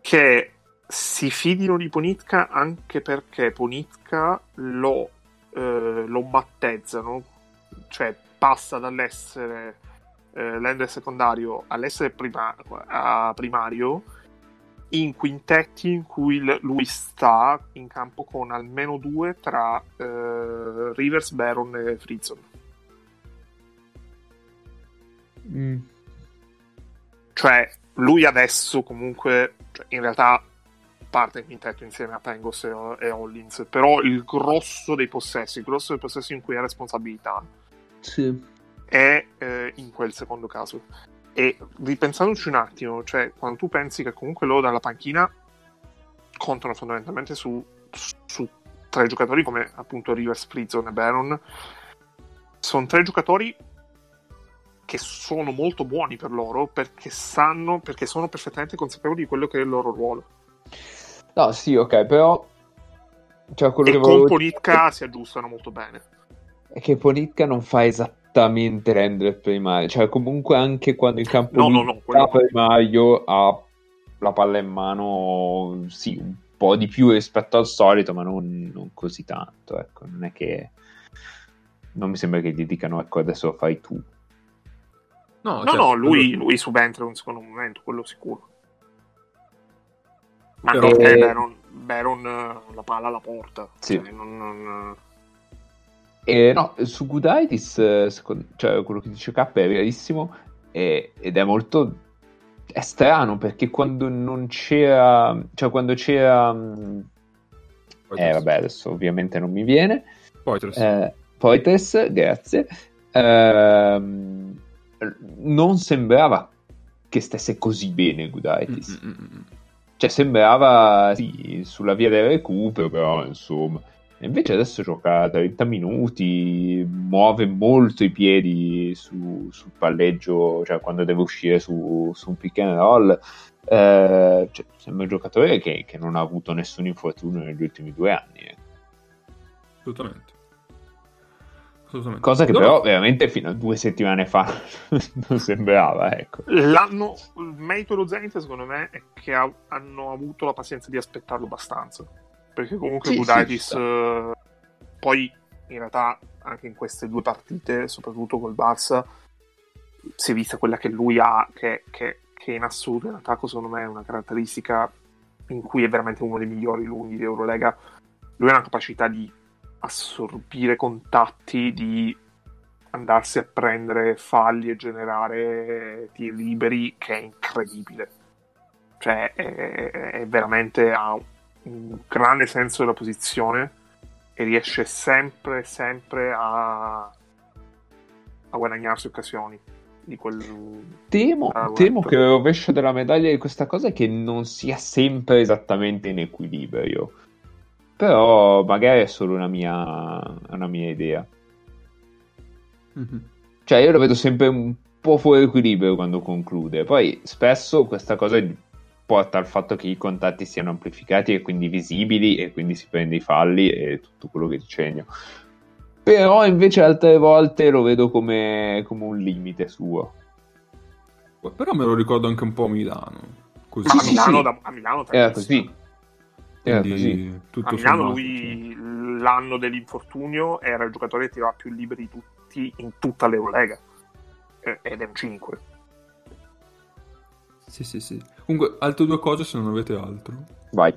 che si fidino di Ponitka anche perché Ponitka lo, eh, lo battezzano, cioè passa dall'essere eh, secondario all'essere prima- primario in quintetti in cui lui sta in campo con almeno due tra eh, Rivers, Baron e Frizzon. Cioè, lui adesso comunque, cioè, in realtà parte in quintetto insieme a Pengos e, e Hollins, però il grosso dei possessi, il grosso dei possessi in cui ha responsabilità Sì. è eh, in quel secondo caso. E ripensandoci un attimo, cioè, quando tu pensi che comunque loro dalla panchina contano fondamentalmente su, su tre giocatori come appunto Rivers, Frizzon e Baron, sono tre giocatori che sono molto buoni per loro perché sanno, perché sono perfettamente consapevoli di quello che è il loro ruolo. No, sì, ok, però... Cioè, quello E che con volevo Politka si aggiustano molto bene. è che Ponitka non fa esattamente rendere primario, cioè comunque anche quando in campo No, no, no, quello- primario ha la palla in mano, sì, un po' di più rispetto al solito, ma non, non così tanto, ecco, non è che non mi sembra che gli dicano, ecco, adesso lo fai tu. No, No, cioè, no, lui, lui subentra in un secondo momento, quello sicuro. Ma Però- anche Eh, Baron, Baron eh, la palla la porta. Sì. Cioè, non- non- E no, su Gudaitis, eh, secondo- cioè quello che dice K è verissimo e- ed è molto è strano perché quando non c'era, cioè quando c'era, Poi eh vabbè adesso ovviamente non mi viene, Poi te lo- eh, Poitres, grazie, ehm, non sembrava che stesse così bene Gudaitis. Mm, mm, mm, mm. Cioè, sembrava sì, sulla via del recupero, però insomma. E Invece adesso gioca 30 minuti, muove molto i piedi su- sul palleggio, cioè quando deve uscire su, su un pick and roll. Eh, cioè, sembra un giocatore che, che non ha avuto nessun infortunio negli ultimi due anni. eh. Assolutamente. Assolutamente. Cosa che No, però veramente fino a due settimane fa non sembrava, ecco. L'anno, il merito dello Zenit secondo me è che ha- hanno avuto la pazienza di aspettarlo abbastanza. Perché comunque Sì, Gudaitis sì, eh, poi in realtà anche in queste due partite, soprattutto col Barça, si è vista quella che lui ha, che, che- che in assoluto in attacco secondo me è una caratteristica in cui è veramente uno dei migliori lunghi di Eurolega. Lui ha una capacità di assorbire contatti, di andarsi a prendere falli e generare tiri liberi che è incredibile. Cioè, è, è veramente ha un grande senso della posizione e riesce sempre, sempre a, a guadagnarsi occasioni di quel... Temo, Ah, temo che il rovescio della medaglia di questa cosa è che non sia sempre esattamente in equilibrio. Però magari è solo una mia, una mia idea. Mhm. Cioè, io lo vedo sempre un po' fuori equilibrio quando conclude. Poi spesso questa cosa porta al fatto che i contatti siano amplificati e quindi visibili e quindi si prende i falli e tutto quello che dice Ennio. Però invece altre volte lo vedo come, come un limite suo. Però me lo ricordo anche un po' a Milano. Così. Ma a, sì, Milano, sì. da- a Milano Era così. Era così. tutto A Milano sommato, lui l'anno dell'infortunio era il giocatore che tirava più liberi di tutti in tutta l'Eurolega. Eh, Ed è un 5. Sì, sì, sì. Comunque, altre due cose se non avete altro. Vai.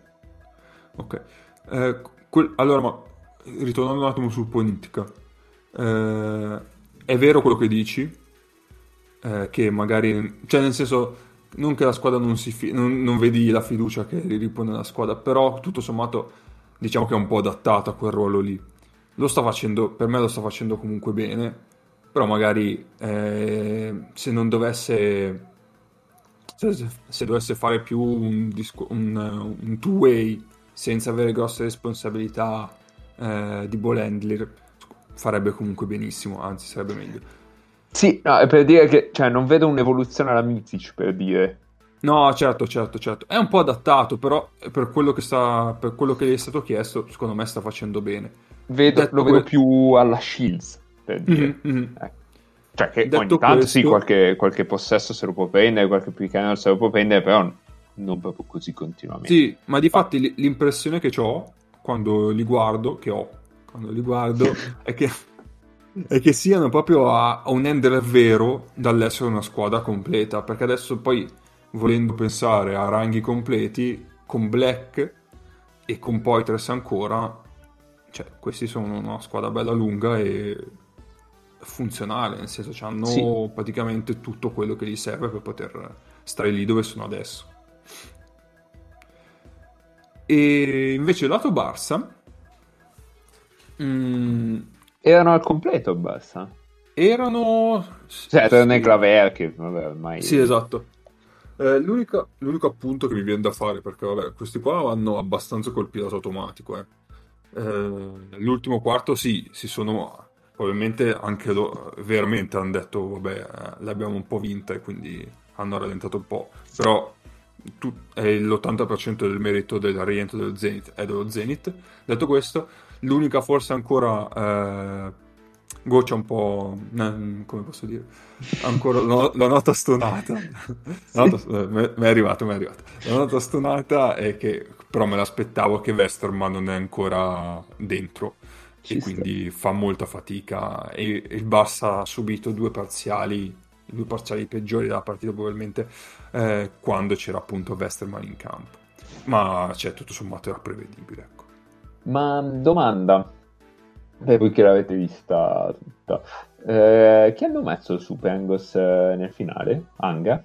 Ok. Eh, quel- allora, ma ritornando un attimo sul politica. Eh, è vero quello che dici? Eh, che magari... Cioè, nel senso, non che la squadra non si... fi- non, non vedi la fiducia che ripone la squadra, però tutto sommato diciamo che è un po' adattata a quel ruolo lì. Lo sta facendo, per me lo sta facendo comunque bene. però magari eh, se non dovesse se, se dovesse fare più un, disco, un, un two-way senza avere grosse responsabilità eh, di ball handler farebbe comunque benissimo, anzi sarebbe meglio. Sì, no, è per dire che cioè, non vedo un'evoluzione alla Mitic per dire. No, certo, certo, certo. È un po' adattato, però per quello che, sta, per quello che gli è stato chiesto, secondo me sta facendo bene. Vedo, lo vedo que- più alla Shields, per dire. Mhm, mhm. Ecco. Cioè che Detto ogni tanto questo- sì, qualche, qualche possesso se lo può prendere, qualche pick and roll se lo può prendere, però non proprio così continuamente. Sì, ma di fatti l'impressione che ho quando li guardo, che ho quando li guardo, è che, è che siano proprio a, a un handler vero dall'essere una squadra completa. Perché adesso poi, volendo pensare a ranghi completi, con Black e con Poitres ancora, cioè questi sono una squadra bella lunga e funzionale, nel senso hanno Sì. praticamente tutto quello che gli serve per poter stare lì dove sono adesso. E invece lato Barça mm, Erano al completo, basta. erano... Cioè, tranne sì. Claver che vabbè, ormai... Sì, esatto. Eh, l'unico, l'unico appunto che mi viene da fare, perché vabbè, questi qua vanno abbastanza col pilota automatico. eh. Eh, l'ultimo quarto sì, si sono probabilmente anche loro veramente hanno detto vabbè, eh, l'abbiamo un po' vinta e quindi hanno rallentato un po'. Però tu- è l'80% del merito del rientro del Zenith è dello Zenith. Detto questo, l'unica forse ancora eh, goccia un po', eh, come posso dire, ancora la, la nota stonata. La nota- eh, mi mi è arrivato, mi è arrivato. La nota stonata è che però me l'aspettavo che Westerman non è ancora dentro Ci e sta. quindi fa molta fatica e, e il Barça ha subito due parziali, i due parziali peggiori della partita probabilmente eh, quando c'era appunto Westerman in campo. Ma cioè, tutto sommato era prevedibile, ecco. Ma domanda, per voi che l'avete vista tutta, eh, chi hanno messo su Pengos eh, nel finale? Anga?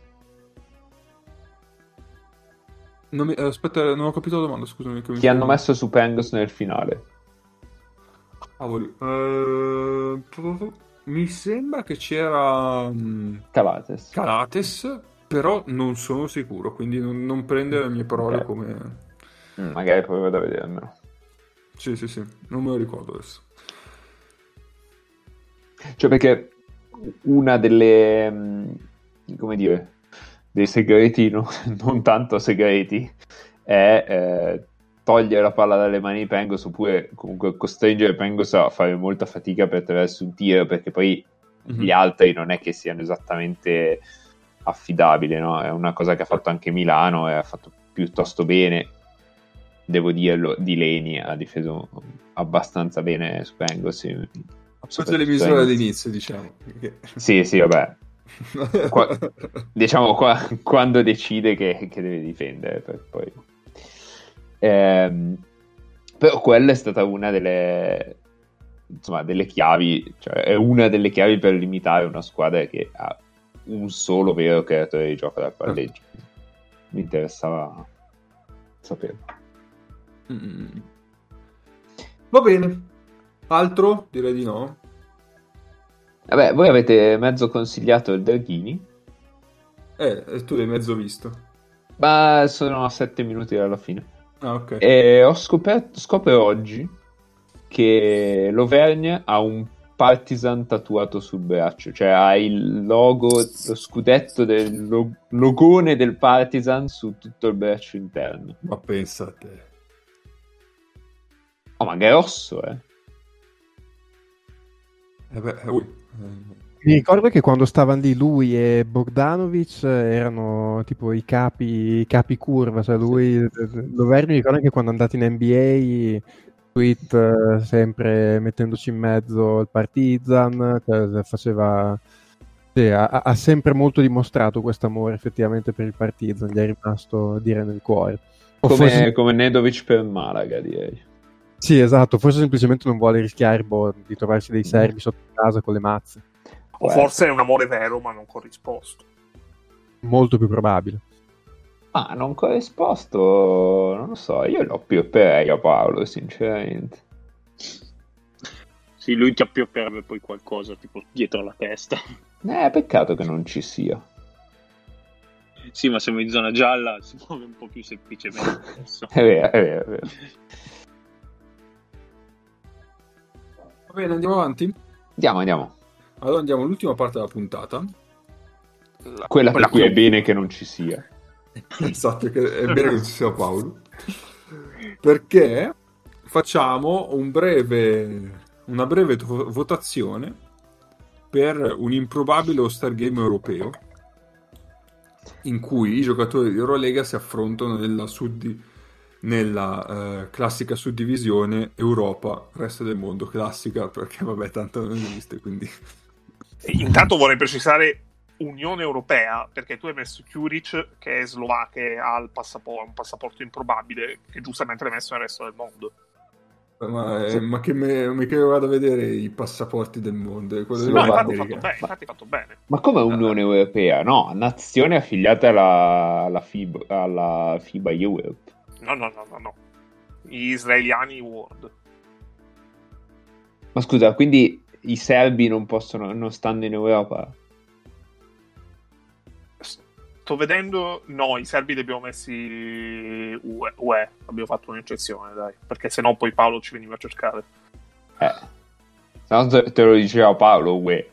Non mi- eh, aspetta, non ho capito la domanda, scusami. che mi- Chi hanno messo su Pengos nel finale? Cavoli. Eh, mi sembra che c'era mm, Calates. Calates, però non sono sicuro, quindi non, non prendere le mie parole Ok. come... Mm, magari poi vado a vedermelo. Sì, sì, sì, non me lo ricordo adesso. Cioè perché una delle, mm, come dire, dei segreti, no- non tanto segreti, è eh, togliere la palla dalle mani di Pengos oppure comunque costringere Pengos a fare molta fatica per attraverso un tiro perché poi Mhm. gli altri non è che siano esattamente affidabili, no? È una cosa che ha fatto anche Milano e ha fatto piuttosto bene, devo dirlo, di Leni ha difeso abbastanza bene su Pengos. Tutte le misure all'inizio, diciamo. Sì, sì, vabbè. Qua- diciamo qua, quando decide che, che deve difendere poi Ehm, però quella è stata una delle insomma delle chiavi cioè è una delle chiavi per limitare una squadra che ha un solo vero creatore di gioco dal palleggio mi interessava saperlo Mm. Va bene. Altro? Direi di no. vabbè voi avete mezzo consigliato il Derghini Eh, tu l'hai mezzo visto. ma sono a 7 minuti dalla fine Ah, ok. E ho scoperto, scopro oggi che l'Auvergne ha un partisan tatuato sul braccio, cioè ha il logo, lo scudetto del lo- logone del partisan su tutto il braccio interno. Ma pensa a te. Oh, ma grosso, eh. Eh beh, eh, ui. Mi ricordo che quando stavano lì lui e Bogdanovic eh, erano tipo i capi, i capi curva, cioè lui, Loverni mi ricordo che quando è andato in NBA, tweet eh, sempre mettendoci in mezzo il Partizan, cioè, faceva... sì, ha, ha sempre molto dimostrato questo amore effettivamente per il Partizan, gli è rimasto dire nel cuore. O Come, forse- come Nedovic per Malaga, direi. Sì, esatto, forse semplicemente non vuole rischiare boh, di trovarsi dei serbi sotto casa con le mazze. O Beh. forse è un amore vero ma non corrisposto. Molto più probabile. Ma non corrisposto, non lo so, io lo piopperei a Paolo, sinceramente. Sì, Sì, lui ti appiopperebbe poi qualcosa tipo dietro la testa. Eh, peccato che non ci sia. Sì, ma siamo in zona gialla, si muove un po' più semplicemente adesso. È vero, è vero, è vero. Va bene, andiamo avanti. Andiamo, andiamo. Allora andiamo all'ultima parte della puntata. Quella per cui è bene che non ci sia. esatto, che è bene che ci sia Paolo. Perché facciamo un breve, una breve votazione per un improbabile All-Star Game europeo in cui i giocatori di Eurolega si affrontano nella, suddi- nella eh, classica suddivisione Europa, resto del mondo, classica perché vabbè tanto non esiste, quindi Intanto vorrei precisare Unione Europea, perché tu hai messo Curic, che è slovacca e ha il passaporto, un passaporto improbabile, che giustamente l'hai messo nel resto del mondo. Ma, eh, ma che me, che vado a vedere i passaporti del mondo? Sì, No, infatti fatto, bene, infatti fatto bene. Ma come Unione Europea? No, nazione affiliata alla, alla FIBA, alla FIBA Europe. No, no, no, no, no. Gli israeliani World. Ma scusa, quindi i serbi non possono, non stanno in Europa? Sto vedendo, no, i serbi li abbiamo messi UE, UE. abbiamo fatto un'eccezione, dai, perché sennò poi Paolo ci veniva a cercare. Eh. Se no te te lo diceva Paolo, uè.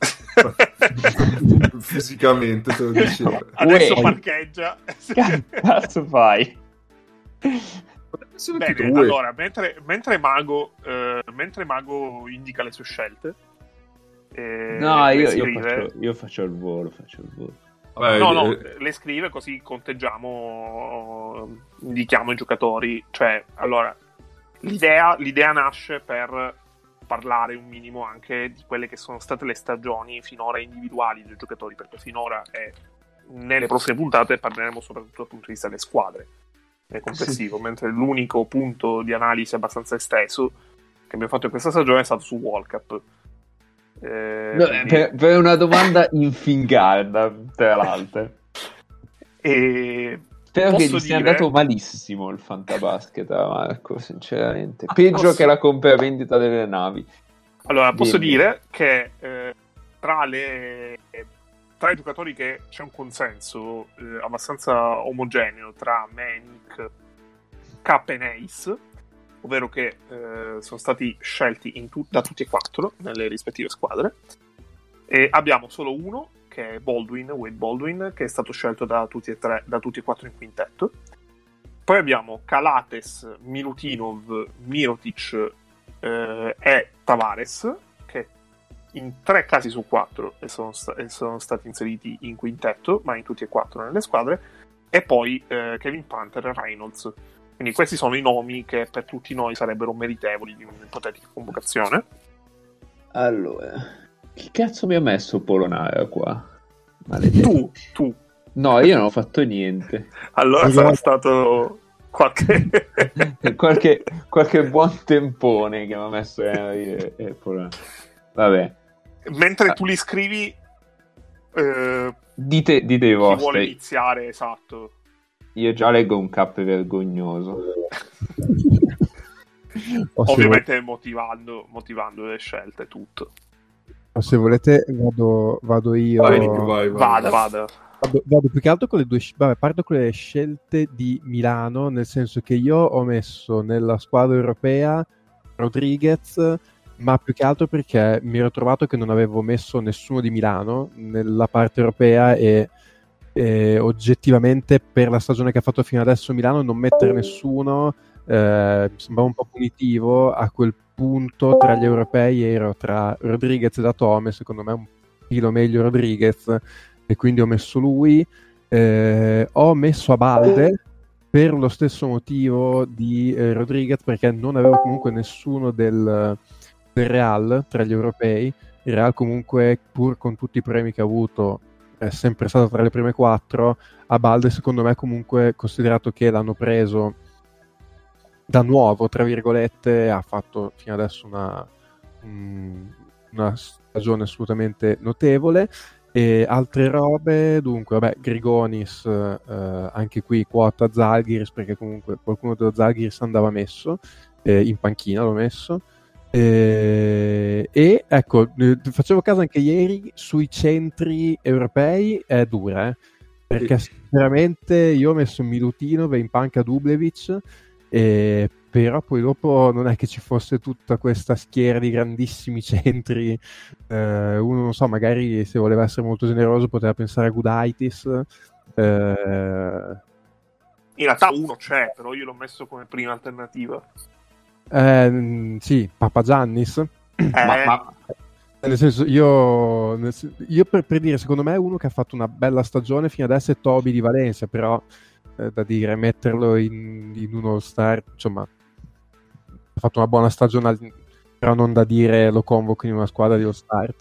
Fisicamente te lo dicevo. Adesso UE. parcheggia. Che cazzo fai? Bene, allora, mentre, mentre Mago, eh, mentre Mago indica le sue scelte, eh, No, io, io scrive- faccio, io faccio il volo, faccio il volo. Vabbè, no, no, eh, le scrive così conteggiamo, indichiamo i giocatori. Cioè, allora, l'idea, l'idea nasce per parlare un minimo anche di quelle che sono state le stagioni finora individuali dei giocatori, perché finora è, nelle prossime puntate parleremo soprattutto dal punto di vista delle squadre nel complessivo, mentre l'unico punto di analisi abbastanza esteso che abbiamo fatto in questa stagione è stato su World Cup. Eh, No, quindi- per, per una domanda infingarda, tra l'altro. e Spero che gli sia dire- andato malissimo il fantabasket a Marco, sinceramente. Peggio posso- che la compravendita delle navi. Allora, posso Dimmi. dire che eh, tra, le, tra i giocatori che c'è un consenso eh, abbastanza omogeneo tra Manic, K e Ace, ovvero che eh, sono stati scelti tu- da tutti e quattro nelle rispettive squadre. E abbiamo solo uno, che è Baldwin, Wade Baldwin, che è stato scelto da tutti e, tre, da tutti e quattro in quintetto. Poi abbiamo Kalates, Milutinov, Mirotic eh, e Tavares, in tre casi su quattro sono, sta- e sono stati inseriti in quintetto, ma in tutti e quattro nelle squadre, e poi eh, Kevin Panther e Reynolds. Quindi questi sono i nomi che per tutti noi sarebbero meritevoli di un'ipotetica convocazione. Allora, chi cazzo mi ha messo Polonara qua? Maledetto. Tu, tu, No, io non ho fatto niente. allora Esatto. sarà stato qualche... qualche, qualche buon tempone che mi ha messo Henry e, e Polonara. Vabbè, Mentre tu li scrivi, eh, dite, dite i chi vuole vostri. iniziare, esatto. Io già leggo un cap vergognoso. O Ovviamente motivando, motivando le scelte, tutto. vo- se volete vado, vado io. Vai, vai, vai. Vada, vada. Vado, vado più che altro con le due vabbè, parto con le scelte di Milano, nel senso che io ho messo nella squadra europea Rodriguez, ma più che altro perché mi ero trovato che non avevo messo nessuno di Milano nella parte europea e, e oggettivamente per la stagione che ha fatto fino adesso Milano non mettere nessuno eh, sembrava un po' punitivo a quel punto tra gli europei ero tra Rodriguez e Datome secondo me un filo meglio Rodriguez e quindi ho messo lui. Eh, ho messo a Balde per lo stesso motivo di eh, Rodriguez, perché non avevo comunque nessuno del, del Real tra gli europei. Il Real comunque, pur con tutti i premi che ha avuto, è sempre stato tra le prime quattro. A Balde, secondo me, comunque, considerato che l'hanno preso da nuovo, tra virgolette, ha fatto fino adesso una, una stagione assolutamente notevole. E altre robe, dunque, vabbè, Grigonis, eh, anche qui quota Zalgiris, perché comunque qualcuno dello Zalgiris andava messo, eh, in panchina l'ho messo. E, e, ecco, eh, facevo caso anche ieri sui centri europei è dura, eh, perché Sì. sinceramente io ho messo Milutinov in panca Dublevic, e, però poi dopo non è che ci fosse tutta questa schiera di grandissimi centri. Eh, uno, non so, magari se voleva essere molto generoso poteva pensare a Gudaitis. Eh, In realtà uno c'è, però io l'ho messo come prima alternativa. Eh, sì, Papa Giannis. Eh, Ma, ma- Nel senso, io, nel io per, per dire, secondo me uno che ha fatto una bella stagione fino adesso è Toby di Valencia, però eh, da dire, metterlo in, in uno star, insomma, ha fatto una buona stagione, però non da dire lo convoco in una squadra di All-Star.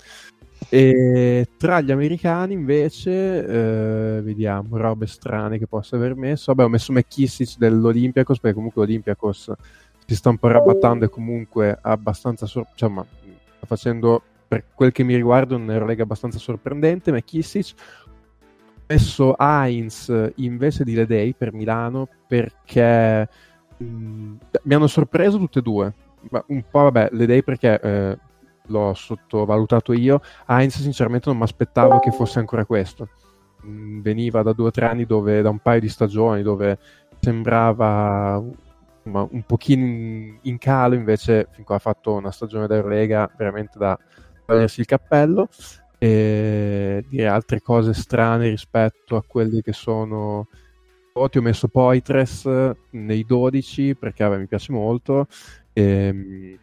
E tra gli americani invece, eh, vediamo, robe strane che posso aver messo. Vabbè, ho messo McKissick dell'Olympiacos, perché comunque l'Olympiacos si sta un po' rabattando e comunque abbastanza sor- cioè, ma, facendo per quel che mi riguarda un'Eurolega abbastanza sorprendente McKissick ho messo Heinz invece di Ledei per Milano perché mh, mi hanno sorpreso tutte e due. Ma un po' vabbè Ledei perché eh, l'ho sottovalutato io. Heinz sinceramente non mi aspettavo che fosse ancora questo. Mh, veniva da due o tre anni dove da un paio di stagioni dove sembrava insomma, un pochino in, in calo, invece fin qua ha fatto una stagione da Eurolega veramente da togliersi il cappello. E dire altre cose strane rispetto a quelli che sono voti ho messo Poitres nei 12 perché vabbè, mi piace molto. Ehm,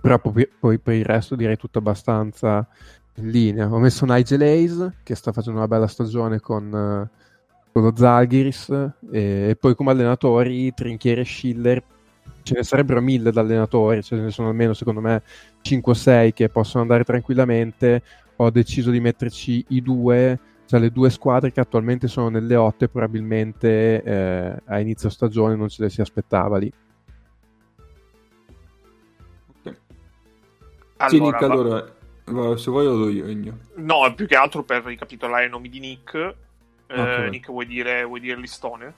però poi, per il resto direi tutto abbastanza in linea. Ho messo Nigel Hayes che sta facendo una bella stagione con, con lo Zalgiris e, e poi come allenatori Trinchiere e Schiller ce ne sarebbero mille da allenatori ce ne sono almeno secondo me 5 o 6 che possono andare tranquillamente ho deciso di metterci i due cioè le due squadre che attualmente sono nelle 8 e probabilmente eh, a inizio stagione non ce le si aspettava lì sì, Nick, va- allora, va, se vuoi lo do io, Egno. No, più che altro per ricapitolare i nomi di Nick. Eh, Ok. Nick, vuoi dire, vuoi dire listone?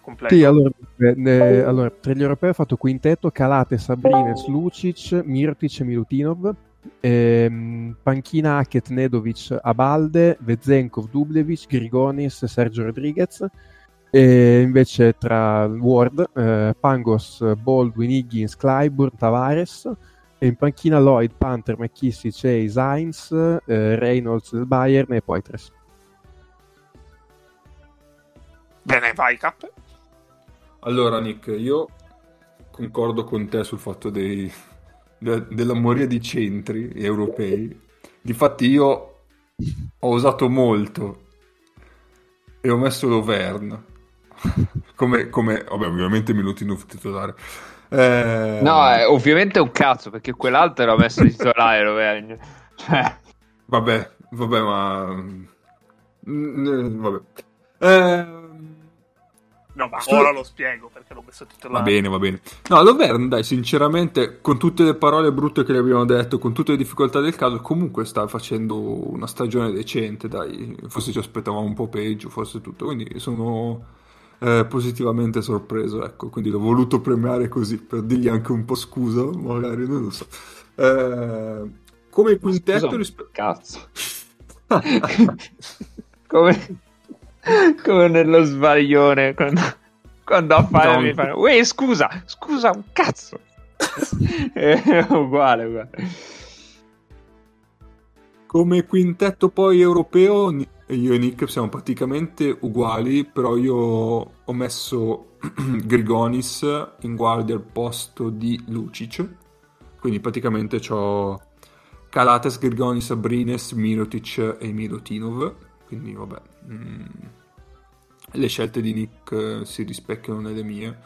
Completo. Sì, allora, eh, ne- allora, tra gli europei ho fatto quintetto Calate, Sabrines, Lucic, Mirtic e Milutinov. Ehm, panchina Hackett, Nedovic, Abalde, Vezenkov, Dublevic, Grigonis e Sergio Rodriguez. E invece tra Ward, eh, Pangos, Baldwin, Higgins, Clyburn, Tavares. E in panchina Lloyd, Panther, McKissick, Chase, Heinz, eh, Reynolds del Bayern e Poitres. Bene, vai, Cap. Allora, Nick, io concordo con te sul fatto dei, de- della moria di centri europei. Difatti io ho usato molto e ho messo l'Overn come, come vabbè, ovviamente Milutinov titolare. Eh, No, eh, ovviamente è un cazzo, perché quell'altro era messo di titolare, Rovegno. Cioè, Vabbè, vabbè, ma... Mm, Vabbè. Ehm, No, ma ora lo spiego perché l'ho messo Va titolare. bene, va bene. No, l'Overn, dai, sinceramente, con tutte le parole brutte che le abbiamo detto, con tutte le difficoltà del caso, comunque sta facendo una stagione decente, dai. Forse ci aspettavamo un po' peggio, forse tutto. Quindi sono eh, positivamente sorpreso, ecco. Quindi l'ho voluto premiare così, per dirgli anche un po' scusa, magari, non lo so. Eh, come quintetto rispetto... cazzo. come, come nello sbaglione quando, quando a fare mi fanno Uè, scusa, scusa un cazzo. è uguale, uguale. Come quintetto poi europeo, io e Nick siamo praticamente uguali, però io ho messo Grigonis in guardia al posto di Lucic, quindi praticamente ho Calates, Grigonis, Abrines, Mirotic e Milutinov, quindi vabbè, mm, le scelte di Nick eh, si rispecchiano nelle mie.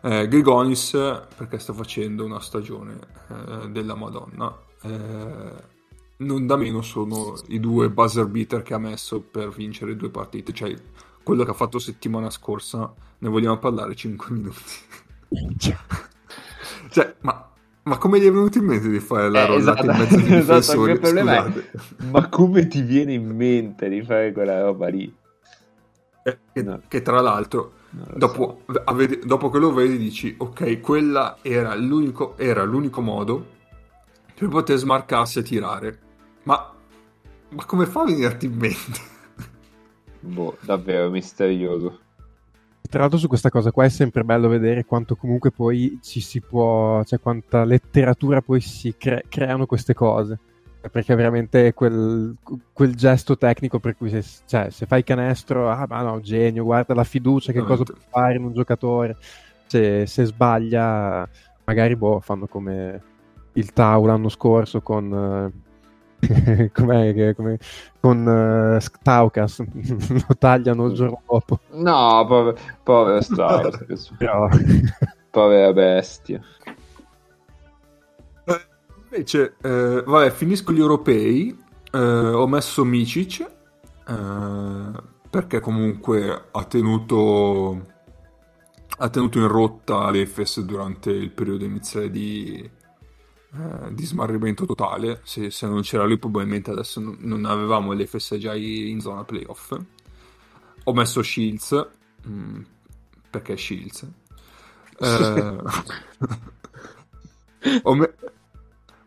Eh, Grigonis perché sta facendo una stagione eh, della Madonna. Eh, non da meno sono i due buzzer beater che ha messo per vincere due partite, cioè quello che ha fatto settimana scorsa, ne vogliamo parlare 5 minuti. cioè, ma, ma come gli è venuto in mente di fare la Eh, rollata esatto, in mezzo ai esatto, problema è-. Ma come ti viene in mente di fare quella roba lì? che, che- No. che tra l'altro dopo, a vede- dopo che lo vedi dici ok quella era l'unico, era l'unico modo per poter smarcarsi e tirare ma, ma come fa a venirti in mente? Boh, davvero misterioso. Tra l'altro su questa cosa qua è sempre bello vedere quanto comunque poi ci si può, cioè quanta letteratura poi si cre- creano queste cose. Perché veramente quel, quel gesto tecnico per cui se, cioè, se fai canestro, ah ma no, genio, guarda la fiducia, che cosa può fare in un giocatore. Se, se sbaglia, magari boh, fanno come il Tau l'anno scorso con... eh, com'è che- come- con eh, Taucas lo tagliano il giorno dopo No, povero, povero Strauss, però povera bestia. Invece, eh, vabbè, finisco gli europei. eh, ho messo Micic eh, perché comunque ha tenuto, ha tenuto in rotta l'Efes durante il periodo iniziale di, eh, di smarrimento totale. Se, se non c'era lui, probabilmente adesso non, avevamo l'Efes già in zona playoff. Ho messo Shields mm, perché Shields. Eh, ho, me-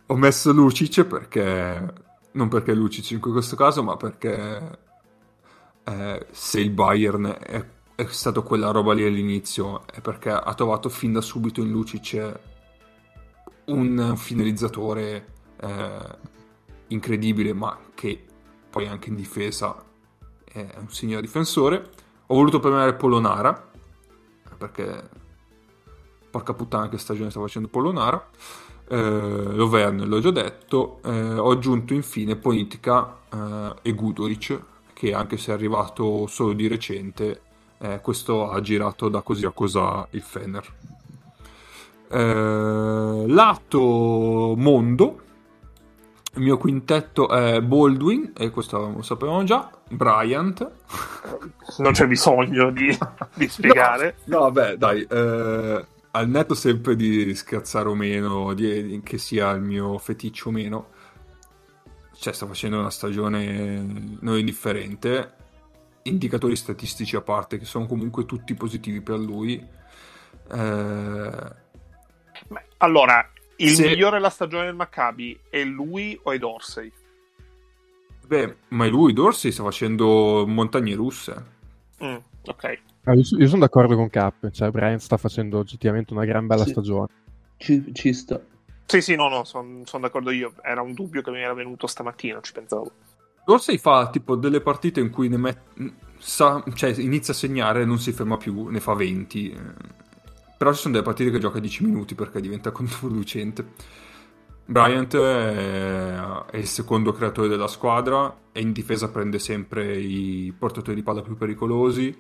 ho messo Lucic perché non perché Lucic in questo caso, ma perché eh, se il Bayern è, è stato quella roba lì all'inizio è perché ha trovato fin da subito in Lucic un finalizzatore eh, incredibile, ma che poi anche in difesa è un signor difensore. Ho voluto premiare Polonara perché porca puttana che stagione sta facendo Polonara. Eh, Loverne l'ho già detto. Eh, ho aggiunto infine Politica eh, e Gudoric, che anche se è arrivato solo di recente, eh, questo ha girato da così a cosa il Fener. Eh, lato mondo, il mio quintetto è Baldwin, e questo lo sapevamo già, Bryant, Non c'è bisogno di, di spiegare. No, no, vabbè, dai, eh, al netto sempre di scherzare o meno, di, di- che sia il mio feticcio o meno, cioè sta facendo una stagione non indifferente, indicatori statistici a parte che sono comunque tutti positivi per lui. Eh, Beh, allora, il Se- migliore della stagione del Maccabi è lui o è Dorsey? beh, ma lui Dorsey sta facendo montagne russe. Mm, ok. Ah, io, io sono d'accordo con Cap, cioè Bryant sta facendo oggettivamente una gran bella Sì. stagione. Ci, ci sta. Sì, sì, no, no, sono d'accordo io. Era un dubbio che mi era venuto stamattina, ci pensavo. Dorsey fa tipo delle partite in cui ne met- sa- cioè, inizia a segnare e non si ferma più, ne fa 20. Però ci sono delle partite che gioca 10 minuti perché diventa controproducente. Bryant è, il secondo creatore della squadra e in difesa prende sempre i portatori di palla più pericolosi,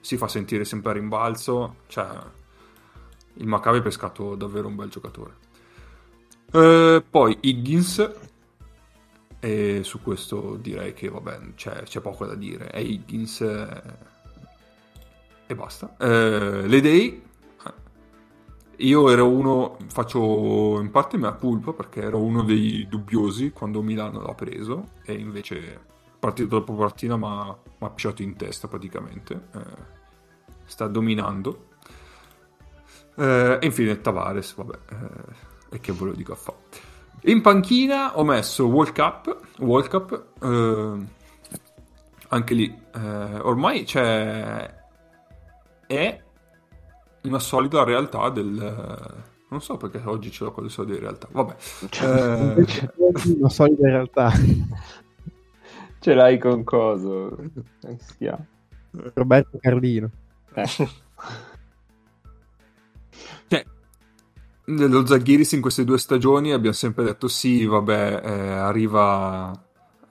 si fa sentire sempre a rimbalzo, cioè il Maccabi ha pescato davvero un bel giocatore. Eh, poi Higgins, e su questo direi che vabbè, c'è, c'è poco da dire. È Higgins e basta. Eh, le Day, io ero uno, faccio in parte mea culpa perché ero uno dei dubbiosi quando Milano l'ha preso e invece partita dopo partita mi ha pisciato in testa praticamente. Eh, sta dominando. Eh, e infine Tavares, vabbè, eh, e che ve lo dico a fare. In panchina ho messo World Cup, World Cup eh, anche lì, eh, ormai c'è, è una solida realtà del... Non so perché oggi ce l'ho con le solide realtà, vabbè. Eh, Invece una solida realtà. Ce l'hai con coso. Roberto Carlino. Eh. Cioè, nello Zaghiris in queste due stagioni abbiamo sempre detto sì, vabbè, eh, arriva,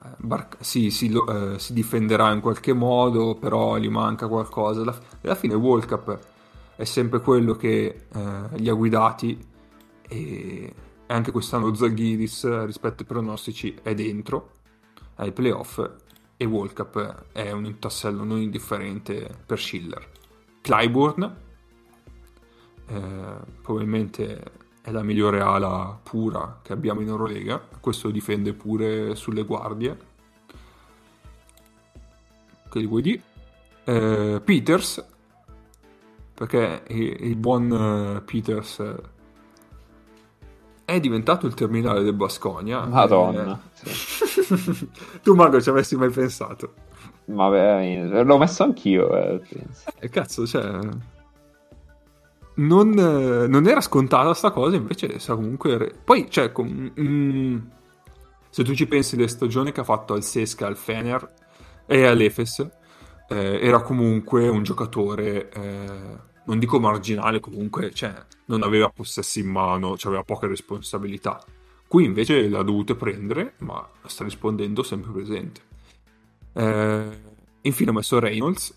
eh, Bar- sì, si, lo- eh, si difenderà in qualche modo, però gli manca qualcosa. Alla, alla fine World Cup è sempre quello che eh, li ha guidati e anche quest'anno Zaghiris rispetto ai pronostici è dentro ai playoff e World Cup è un tassello non indifferente per Schiller. Clyburn eh, probabilmente è la migliore ala pura che abbiamo in Eurolega. Questo difende pure sulle guardie. Che gli vuoi dire? eh, Peters, perché il, buon eh, Peters eh, è diventato il terminale del Basconia. Madonna. Eh, tu, Mago, ci avessi mai pensato? Ma veramente, l'ho messo anch'io. Eh, eh cazzo, cioè. Non, non, era scontata sta cosa, invece sa comunque. Poi, cioè, com... mm, se tu ci pensi le stagioni che ha fatto al Sesca, al Fener e all'Efes, eh, era comunque un giocatore, eh, non dico marginale, comunque cioè, non aveva possessi in mano, cioè aveva poche responsabilità. Qui invece l'ha dovute prendere, ma sta rispondendo sempre presente. Eh, infine ho messo Reynolds.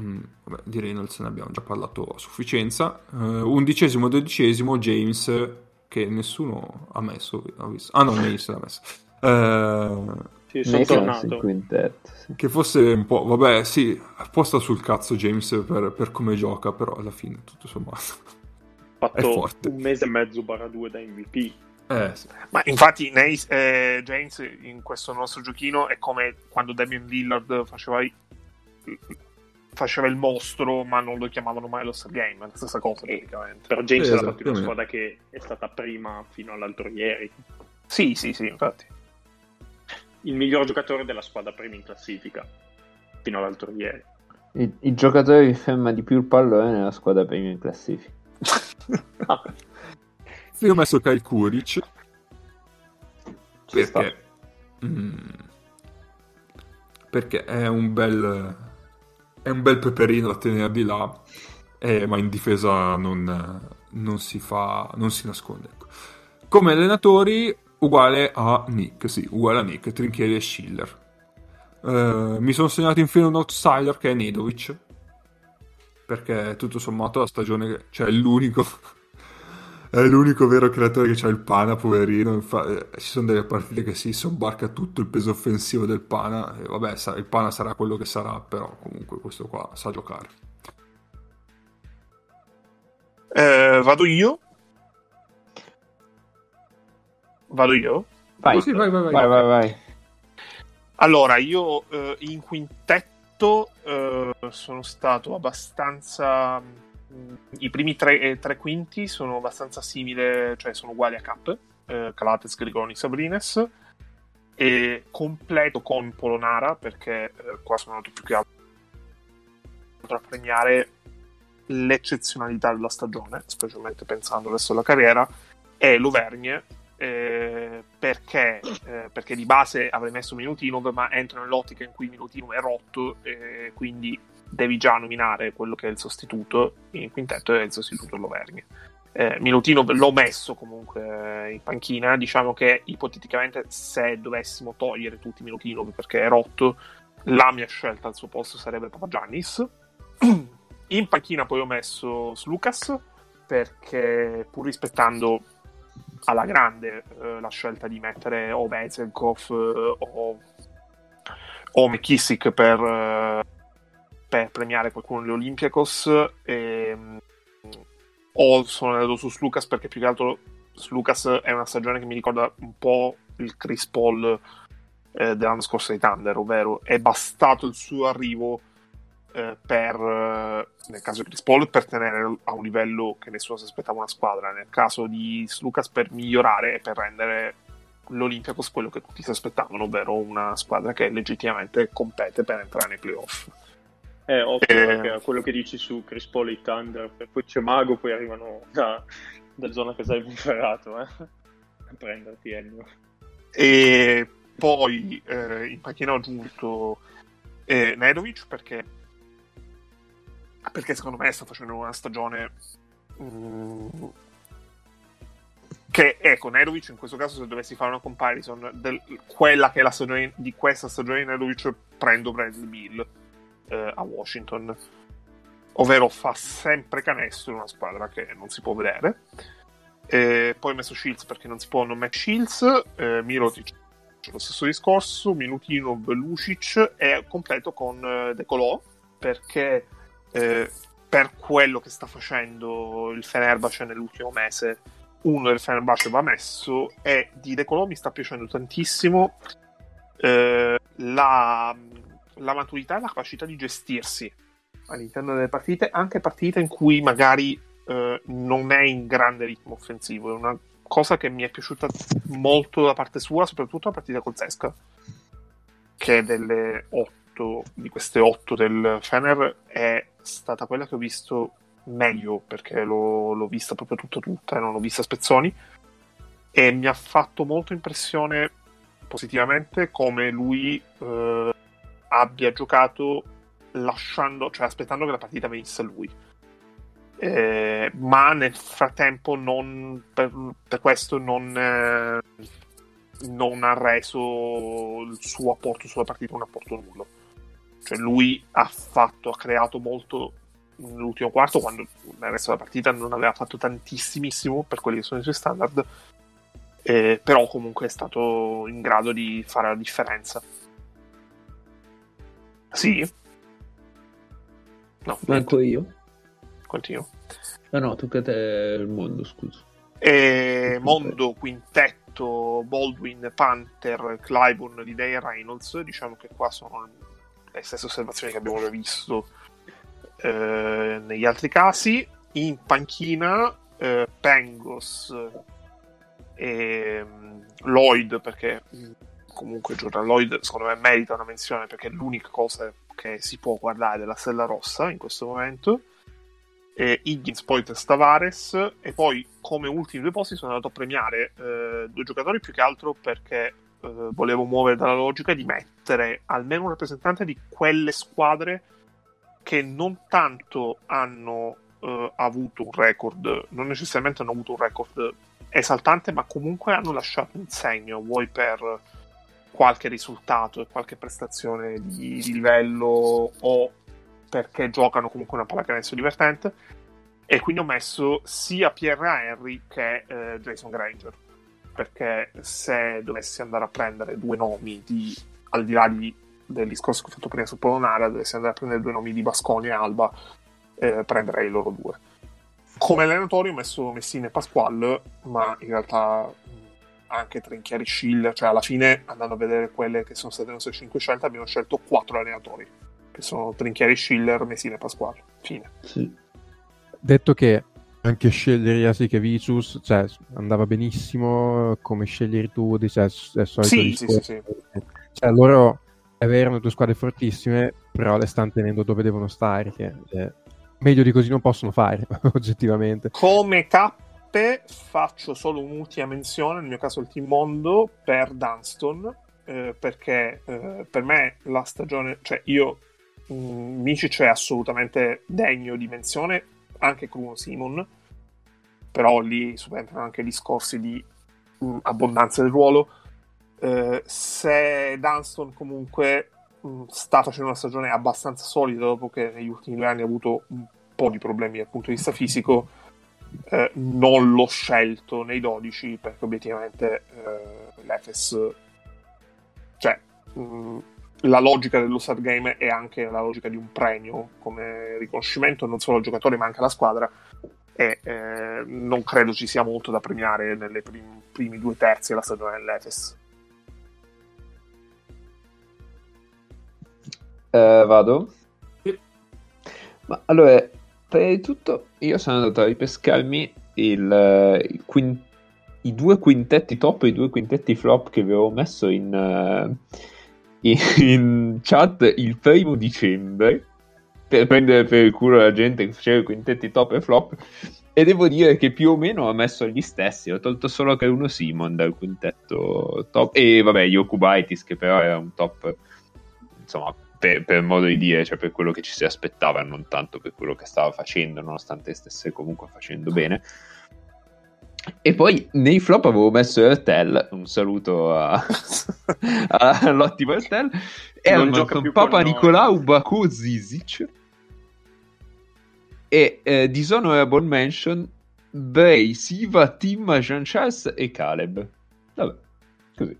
Mm, vabbè, di Reynolds ne abbiamo già parlato a sufficienza. Eh, undicesimo, dodicesimo, James, che nessuno ha messo. Ha. Ah no, Mace l'ha messo. Eh, sì, sono tornato. Quintetto, sì. Che fosse un po', vabbè, sì, posta sul cazzo James per, per come gioca, però alla fine tutto sommato fatto è forte. un mese e mezzo barra due da MVP. Eh, sì. Ma infatti Nace, eh, James in questo nostro giochino è come quando Damien Lillard faceva, faceva il mostro ma non lo chiamavano mai lo Star Game, è la stessa cosa praticamente. Però James esatto, è la prima squadra che è stata prima fino all'altro ieri. Sì, sì, sì, infatti il miglior giocatore della squadra prima in classifica fino all'altro ieri. Il, il giocatore che ferma di più il pallone nella squadra prima in classifica. Io ho messo Kyle Kuric perché, mm, perché è un bel è un bel peperino da tenere di là eh, ma in difesa non, non, si fa non si nasconde ecco. come allenatori uguale a Nick, sì, uguale a Nick, Trinchieri e Schiller. Uh, mi sono segnato infine un outsider che è Nedovic, perché tutto sommato la stagione, cioè è l'unico, è l'unico vero creatore che ha il Pana, poverino. Infa- eh, ci sono delle partite che si sobbarca tutto il peso offensivo del Pana, e vabbè, sa- il Pana sarà quello che sarà, però comunque questo qua sa giocare. Eh, vado io. Vado io? Vai, sì, vai, vai, vai. vai, vai, vai. Allora, io eh, in quintetto eh, sono stato abbastanza... Mm, I primi tre, eh, tre, quinti sono abbastanza simili, cioè sono uguali a Cap, eh, Calates, Grigoni, Sabrines, e completo con Polonara, perché eh, qua sono andato più che altro a premiare l'eccezionalità della stagione, specialmente pensando al resto della carriera, e l'Auvergne, eh, perché, eh, perché, di base avrei messo Minutinov, ma entro nell'ottica in cui Minutinov è rotto, eh, quindi devi già nominare quello che è il sostituto in quintetto e il sostituto Loverni. Eh, Minutinov l'ho messo comunque in panchina, diciamo che ipoteticamente se dovessimo togliere tutti Minutinov perché è rotto, la mia scelta al suo posto sarebbe Papa Giannis. In panchina poi ho messo Slucas perché pur rispettando alla grande eh, la scelta di mettere o Bezenkov eh, o, o McKissick per, eh, per, premiare qualcuno degli Olympiacos e, mm, o sono andato su Slucas perché più che altro Slucas è una stagione che mi ricorda un po' il Chris Paul eh, dell'anno scorso di Thunder ovvero è bastato il suo arrivo eh, per, eh, nel caso di Chris Paul, per tenere a un livello che nessuno si aspettava una squadra, nel caso di Lucas per migliorare e per rendere l'Olympiacos quello che tutti si aspettavano, ovvero una squadra che legittimamente compete per entrare nei playoff. Eh, occhio eh, quello che dici su Chris Paul e Thunder, poi c'è Mago, poi arrivano da, da zona che sei bufferato, eh? a prenderti Ennio. E poi eh, in panchina ho aggiunto eh, Nedovic perché perché secondo me sta facendo una stagione mm, che ecco Nedovic in questo caso se dovessi fare una comparison del, quella che è la stagione di questa stagione di Nedovic prendo Bradley Bill eh, a Washington. Ovvero fa sempre canestro in una squadra che non si può vedere. E poi ho messo Shields perché non si può non mettere Shields eh, Mirotic lo stesso discorso Minutino Lucic e completo con eh, De Colò perché eh, per quello che sta facendo il Fenerbahce nell'ultimo mese uno del Fenerbahce va messo e di De Colò mi sta piacendo tantissimo eh, la, la maturità e la capacità di gestirsi all'interno delle partite, anche partite in cui magari eh, non è in grande ritmo offensivo. È una cosa che mi è piaciuta molto da parte sua, soprattutto la partita con Zesca, che delle otto, di queste otto del Fener, è stata quella che ho visto meglio, perché l'ho, l'ho vista proprio tutta tutta, e non l'ho vista a spezzoni, e mi ha fatto molto impressione positivamente come lui eh, abbia giocato lasciando, cioè aspettando che la partita venisse a lui. Eh, ma nel frattempo non, per, per questo non, eh, non ha reso il suo apporto sulla partita un apporto nullo. Cioè lui ha fatto, ha creato molto nell'ultimo quarto quando nel resto della partita non aveva fatto tantissimissimo per quelli che sono i suoi standard eh, però comunque è stato in grado di fare la differenza. Sì? No. Manco io. Continuo no no tocca a te il mondo scusa. E mondo quintetto Baldwin Panther Clyburn di Dale Reynolds diciamo che qua sono le stesse osservazioni che abbiamo già visto eh, negli altri casi. In panchina eh, Pengos e um, Lloyd perché mm, comunque Jordan Lloyd secondo me merita una menzione perché è l'unica cosa che si può guardare della Stella Rossa in questo momento. E Higgins poi Tavares. E poi come ultimi due posti sono andato a premiare eh, due giocatori più che altro perché eh, volevo muovere dalla logica di mettere almeno un rappresentante di quelle squadre che non tanto hanno eh, avuto un record, non necessariamente hanno avuto un record esaltante, ma comunque hanno lasciato un segno, vuoi per qualche risultato e qualche prestazione di, di livello o perché giocano comunque una pallacanestro divertente. E quindi ho messo sia Pierre Henry che eh, Jason Granger. Perché se dovessi andare a prendere due nomi di, al di là di del discorso che ho fatto prima su Polonara, dovessi andare a prendere due nomi di Basconi e Alba, eh, prenderei loro due. Come allenatori ho messo Messina e Pasquale, ma in realtà anche Trinchieri Schiller, cioè alla fine andando a vedere quelle che sono state le nostre 5 scelte abbiamo scelto quattro allenatori, che sono Trinchieri Schiller, Messina e Pasquale. Fine. sì. Detto che anche scegliere Jasic e Vicius cioè, andava benissimo come scegliere tu di cioè, è solito Sì, sì, sì, sì. Cioè, loro è vero, hanno due squadre fortissime, però le stanno tenendo dove devono stare. Che, eh, meglio di così non possono fare, oggettivamente. Come tappe faccio solo un'ultima menzione, nel mio caso il Team Mondo, per Dunston, eh, perché eh, per me la stagione, cioè io, mh, Micic è assolutamente degno di menzione, anche Bruno Simon, però lì subentrano anche discorsi di mh, abbondanza del ruolo. Eh, se Dunston comunque mh, sta facendo una stagione abbastanza solida dopo che negli ultimi due anni ha avuto un po' di problemi dal punto di vista fisico, eh, non l'ho scelto nei 12 perché obiettivamente eh, l'Efes, cioè mh, la logica dello start game è anche la logica di un premio come riconoscimento non solo al giocatore ma anche alla squadra e eh, non credo ci sia molto da premiare nelle prim- primi due terzi della stagione dell'Efes. Eh, vado? Sì. Ma allora, prima di tutto, io sono andato a ripescarmi il, eh, il quin- i due quintetti top e i due quintetti flop che avevo messo in, eh, in, chat il primo dicembre per prendere per il culo la gente che faceva i quintetti top e flop. E devo dire che più o meno ho messo gli stessi. Ho tolto solo che uno Simon dal quintetto top. E vabbè, Yokubaitis, che però era un top, insomma, per, per, modo di dire, cioè per quello che ci si aspettava, non tanto per quello che stava facendo, nonostante stesse comunque facendo bene. E poi nei flop avevo messo Ertel, un saluto a, a, all'ottimo Ertel, Elmanton, Papa Nicolau, Baku, Zizic e eh, Dishonorable Mention, Bray, Siva, Tim, Jean Charles e Caleb. Vabbè, così.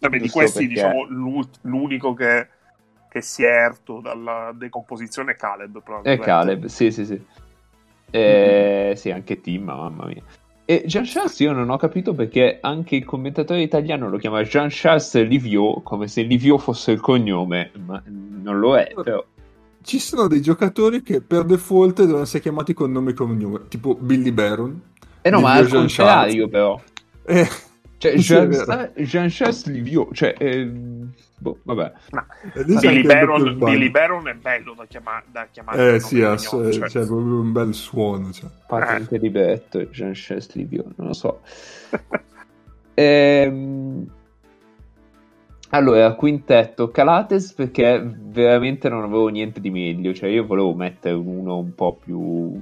Vabbè, di questi perché... diciamo l'unico che che si è erto dalla decomposizione Caleb. È Caleb, sì, sì, sì. Eh, mm-hmm. Sì, anche Tim, mamma mia. E Jean Charles io non ho capito perché anche il commentatore italiano lo chiama Jean Charles Livio, come se Livio fosse il cognome, ma non lo è, però. Ci sono dei giocatori che per default devono essere chiamati con nome e cognome, tipo Billy Baron. Eh no, Livio ma al contrario però. Eh, Cioè, Jean, vero. Jean Charles Livio, cioè... eh, boh, vabbè. Ma e lì Billy Baron. Billy Baron è bello da, chiama- da chiamare. Eh sì, ha cioè. c'è proprio un bel suono. Cioè. Patente libretto, Jean Charles Livio, non lo so. Ehm, Allora, quintetto Calates perché veramente non avevo niente di meglio, cioè io volevo mettere uno un po' più...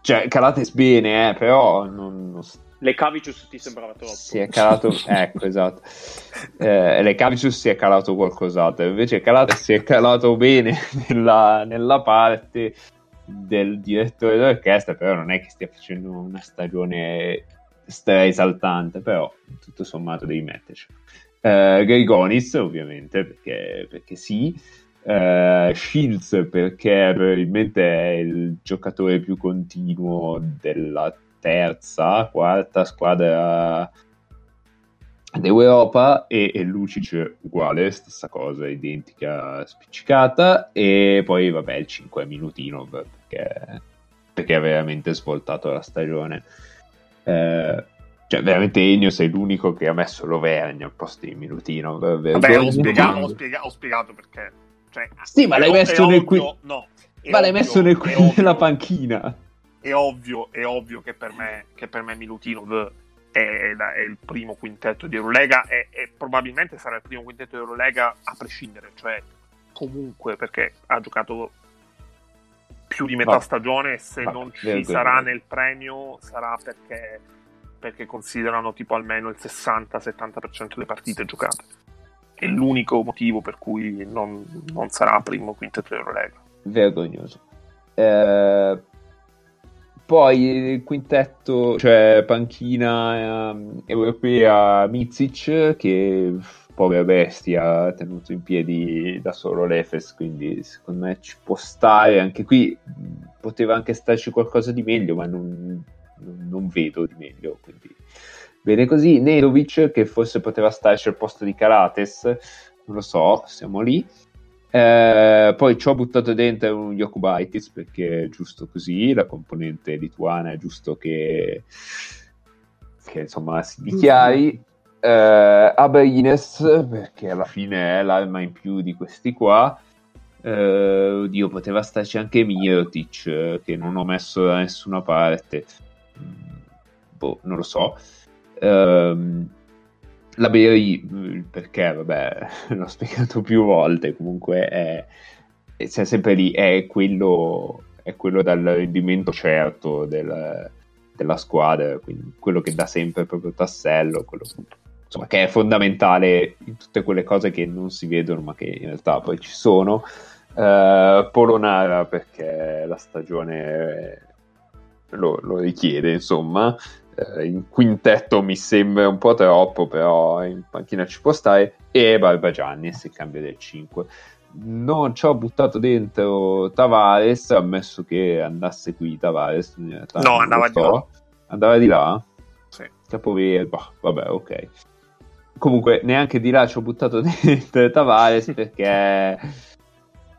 Cioè, Calates bene, eh, però non, non Le Cavicius ti sembrava troppo. si è calato... ecco, esatto. Eh, le Cavicius si è calato qualcos'altro, invece Calates si è calato bene nella, nella parte del direttore d'orchestra, però non è che stia facendo una stagione esaltante, però tutto sommato devi metterci. Eh, Grigonis, ovviamente, perché, perché sì. Eh, Shields, perché probabilmente è il giocatore più continuo della terza, quarta squadra d'Europa e, e Lucic uguale, stessa cosa, identica, spiccicata. E poi vabbè il 5 minutino perché, perché ha veramente svoltato la stagione. Eh, cioè veramente Ennio sei l'unico che ha messo l'Overgne al posto di Minutino. Vabbè, ho spiegato, ho spiega- ho spiegato perché. Cioè, Sì, ma l'hai messo nel qui- No, ma l'hai messo nel qui- nella panchina È ovvio, è ovvio che per me, che per me Milutinov è, è il primo quintetto di Eurolega e, e probabilmente sarà il primo quintetto di Eurolega a prescindere, cioè comunque perché ha giocato più di metà Va- stagione se va, non ci vero, sarà nel premio sarà perché, perché considerano tipo almeno il 60-70% delle partite giocate. È l'unico motivo per cui non, non sarà primo quintetto di Eurolega. vergognoso. Eh, poi il quintetto, cioè panchina ehm, europea Mizic, che povera bestia ha tenuto in piedi da solo l'Efes, quindi secondo me ci può stare. Anche qui poteva anche starci qualcosa di meglio, ma non, non- vedo di meglio. Quindi bene così. Nedovic, che forse poteva starci al posto di Karates, non lo so, siamo lì. Eh, poi ci ho buttato dentro un Yokubaitis perché è giusto così, la componente lituana è giusto che, che insomma si dichiari. Eh, Aberines perché alla fine è l'arma in più di questi qua. Eh, oddio, poteva starci anche Mirotic che non ho messo da nessuna parte. Mm, Boh, non lo so. Ehm, la Berry, perché vabbè, l'ho spiegato più volte, comunque è, è- c'è sempre lì, è quello, è quello dal rendimento certo del- della squadra, quindi quello che dà sempre il proprio tassello, quello insomma, che è fondamentale in tutte quelle cose che non si vedono ma che in realtà poi ci sono. Eh, Polonara perché la stagione lo, lo richiede, insomma. Eh, in quintetto mi sembra un po' troppo, però in panchina ci può stare. E Barbagianni se cambia del 5. Non ci ho buttato dentro Tavares, ammesso che andasse qui Tavares. in realtà No, andava lo di là. Andava di là? Sì. Capovere, bah, vabbè, ok. Comunque, neanche di là ci ho buttato dentro Tavares perché,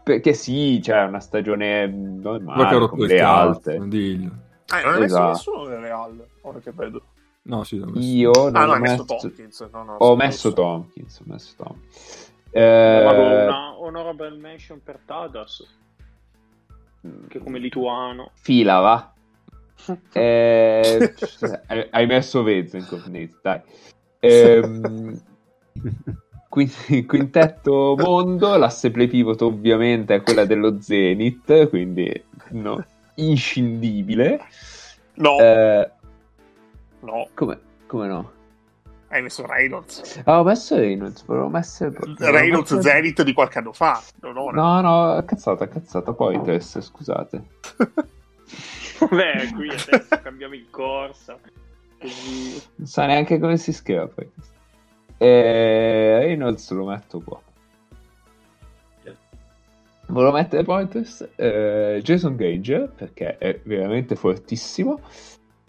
perché sì, c'è una stagione normale come le altre. diglielo. Ah, non hai messo Esatto. nessuno del Real, ora che vedo. No, sì, messo. Io non Ah, no, ho hai messo Tompkins. No, no, ho messo. Tompkins, ho messo Tompkins. Eh, Vado una honorable mention per Tadas, che come lituano. Fila, va. Eh, hai- messo Vezenkov, dai. Ehm, quin- quintetto mondo, l'asse play pivot ovviamente è quella dello Zenith, quindi no, inscindibile. No, Eh, no, come, come no? hai messo Reynolds. Ah, ho messo Reynolds, volevo mettere... Reynolds mettere- Zenith di qualche anno fa. No, no, cazzata, cazzata, poi Tess, scusate. Vabbè, qui adesso cambiamo in corsa. Così. Non sa neanche come si scrive poi. E Reynolds lo metto qua. Volevo mettere Pointers eh, Jason Granger perché è veramente fortissimo.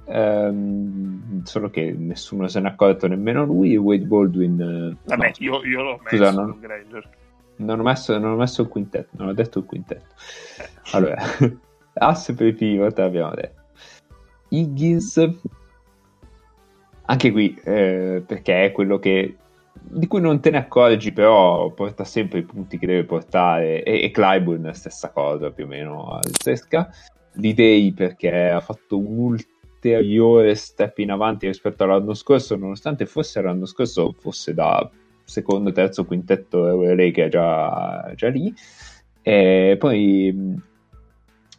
Ehm, solo che nessuno se n'è accorto, nemmeno lui. E Wade Baldwin. eh, Vabbè, no, io, io l'ho messo Scusa, non- Granger. non, ho messo, non ho messo il quintetto, non ho detto il quintetto. Allora, asse per i pivot abbiamo detto. Higgins, anche qui, eh, perché è quello che di cui non te ne accorgi, però porta sempre i punti che deve portare. E, e Clyburn, stessa cosa più o meno al Sesca. L'idei perché ha fatto un ulteriore step in avanti rispetto all'anno scorso, nonostante forse l'anno scorso fosse da secondo, terzo, quintetto Eurolega già, già lì. E poi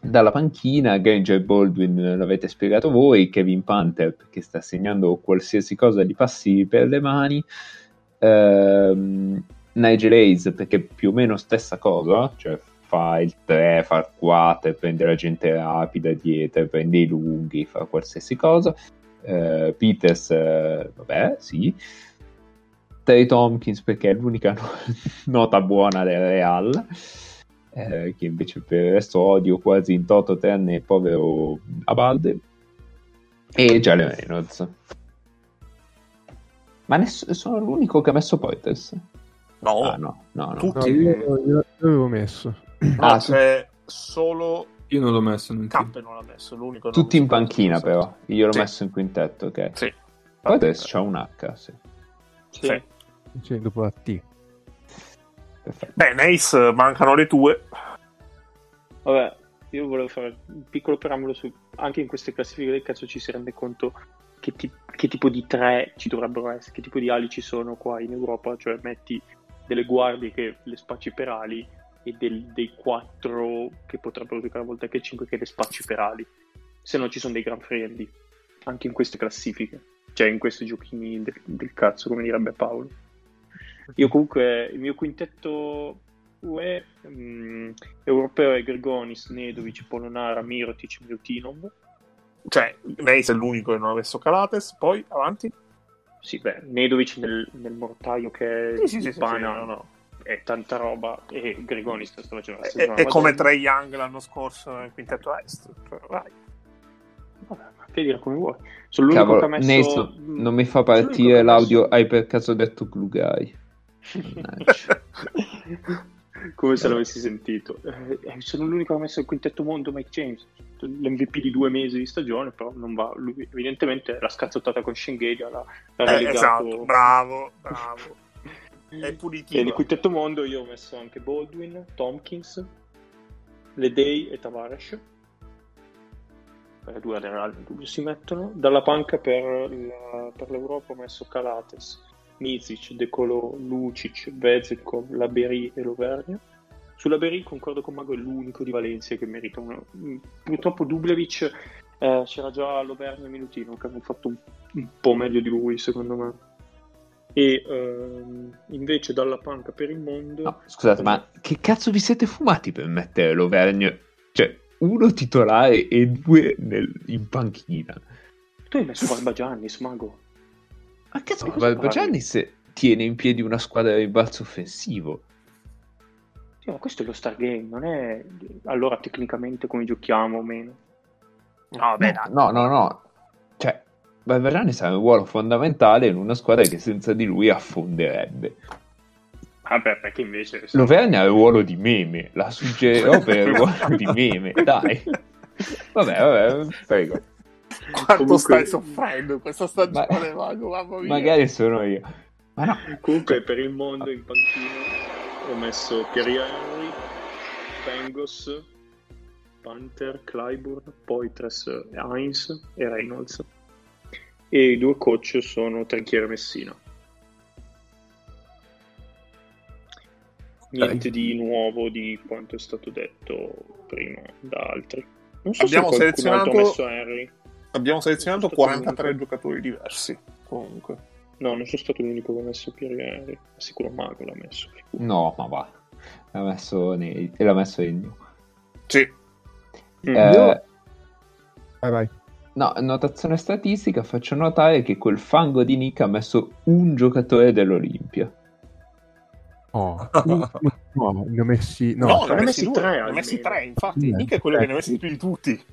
dalla panchina Granger Baldwin l'avete spiegato voi, Kevin Panther che sta segnando qualsiasi cosa gli passi per le mani, ehm, Nigel Hayes perché più o meno stessa cosa, cioè fa il 3, fa il 4, prende la gente rapida dietro, prende i lunghi, fa qualsiasi cosa. Eh, Peters, eh, vabbè, sì. Terry Tompkins perché è l'unica no- nota buona del Real, eh, che invece per il resto odio quasi in toto tranne il povero Abalde. E Jalen Reynolds. Ma ness- sono l'unico che ha messo Poiters? No, Ah no, no, no. No, tutti. io, io- io l'avevo messo. No, Ah, c'è solo Io non l'ho messo team. Cappe non l'ha messo, l'unico. Tutti in non panchina messo. però, io l'ho Sì. messo in quintetto, ok. Sì. Poiters c'ha un H, sì. Sì. Sì. Cioè, dopo la T. Perfetto. Beh, Nace, mancano le tue. Vabbè, io volevo fare un piccolo preambolo su anche in queste classifiche del cazzo ci si rende conto che, ti- che tipo di tre ci dovrebbero essere, che tipo di ali ci sono qua in Europa, cioè metti delle guardie che le spacci per ali e del- dei quattro che potrebbero giocare a volte anche cinque che le spacci per ali. Se no ci sono dei gran frendi anche in queste classifiche, cioè in questi giochini del, del cazzo, come direbbe Paolo. Io comunque il mio quintetto UE mm, europeo è Gregonis, Nedovic, Polonara, Mirotic, Milutinov. Cioè, Nace è l'unico che non ha messo Calates. Poi, avanti. Sì, beh, Nedovic nel, nel mortaio che Sì, sì, sì, sì, spana sì, no, no. è tanta roba e Gregonis sta facendo la È, stagione è come. Trey Young l'anno scorso nel quintetto est. Cioè, vai. Vabbè, che dire come vuoi. Sono l'unico Cavolo, che ha messo... Mm, non mi fa partire l'audio, messo- hai per caso detto Glugai. Come se l'avessi sentito. Eh, eh, sono l'unico che ha messo il quintetto mondo Mike James, l'MVP di due mesi di stagione, però non va. Lui, evidentemente la scazzottata con Schengelia l'ha, l'ha Eh, esatto, bravo, bravo. È E punitivo. nel quintetto mondo io ho messo anche Baldwin, Tompkins, Ledey e Tavares. Per due Real in dubbio si mettono. Dalla panca per, la- per l'Europa ho messo Calates, Mizic, De Colo, Lucic, Vezekov, Laberi e Lovernia. Sulla Beri concordo con Mago, è l'unico di Valencia che merita una... Purtroppo Dublevic eh, c'era già Lovernia e Minutino che hanno fatto un, un po' meglio di lui secondo me. E ehm, invece dalla panca per il mondo... No, scusate, ma che cazzo vi siete fumati per mettere l'Auvergne? Cioè, uno titolare e due nel- in panchina. Tu hai messo Barbagiannis, Mago. Ma cazzo, Di cosa Barbagiannis tiene in piedi una squadra di balzo offensivo. Sì, ma questo è lo Star Game, non è allora tecnicamente come giochiamo o meno. No, vabbè, dai. No, no, no. Cioè, Barbagiannis ha un ruolo fondamentale in una squadra che senza di lui affonderebbe. Vabbè, perché invece... L'Auvergne ha il ruolo di meme, la suggerirò per il ruolo di meme, dai. Vabbè, vabbè, prego. Quanto Comunque- stai soffrendo questa stagione, Mago, mamma mia. Magari sono io. Ma no, Comunque per il mondo in panchina ho messo Thierry Henry, Pengos, Panther, Clyburn, Poitres, Heinz e Reynolds. E i due coach sono Trinchiere e Messina. Niente di nuovo di quanto è stato detto prima da altri. Non so Abbiamo se qualcun altro ha selezionato- messo Henry. Abbiamo selezionato Sono stato 43 l'unico. giocatori diversi. Comunque. No, non sono stato l'unico che ha messo Henry. Sicuro Mago l'ha messo. no, ma va. L'ha messo, nei... e l'ha messo Ennio. Sì. Mm. Eh, Vai, vai. no, notazione statistica, faccio notare che quel fango di Nick ha messo un giocatore dell'Olimpia. Oh, no, ne ho messi... No, No, ne ha messi messi tre. Ne ha almeno. messi tre, infatti. Nick è quello eh. che ne ha messi di più di tutti.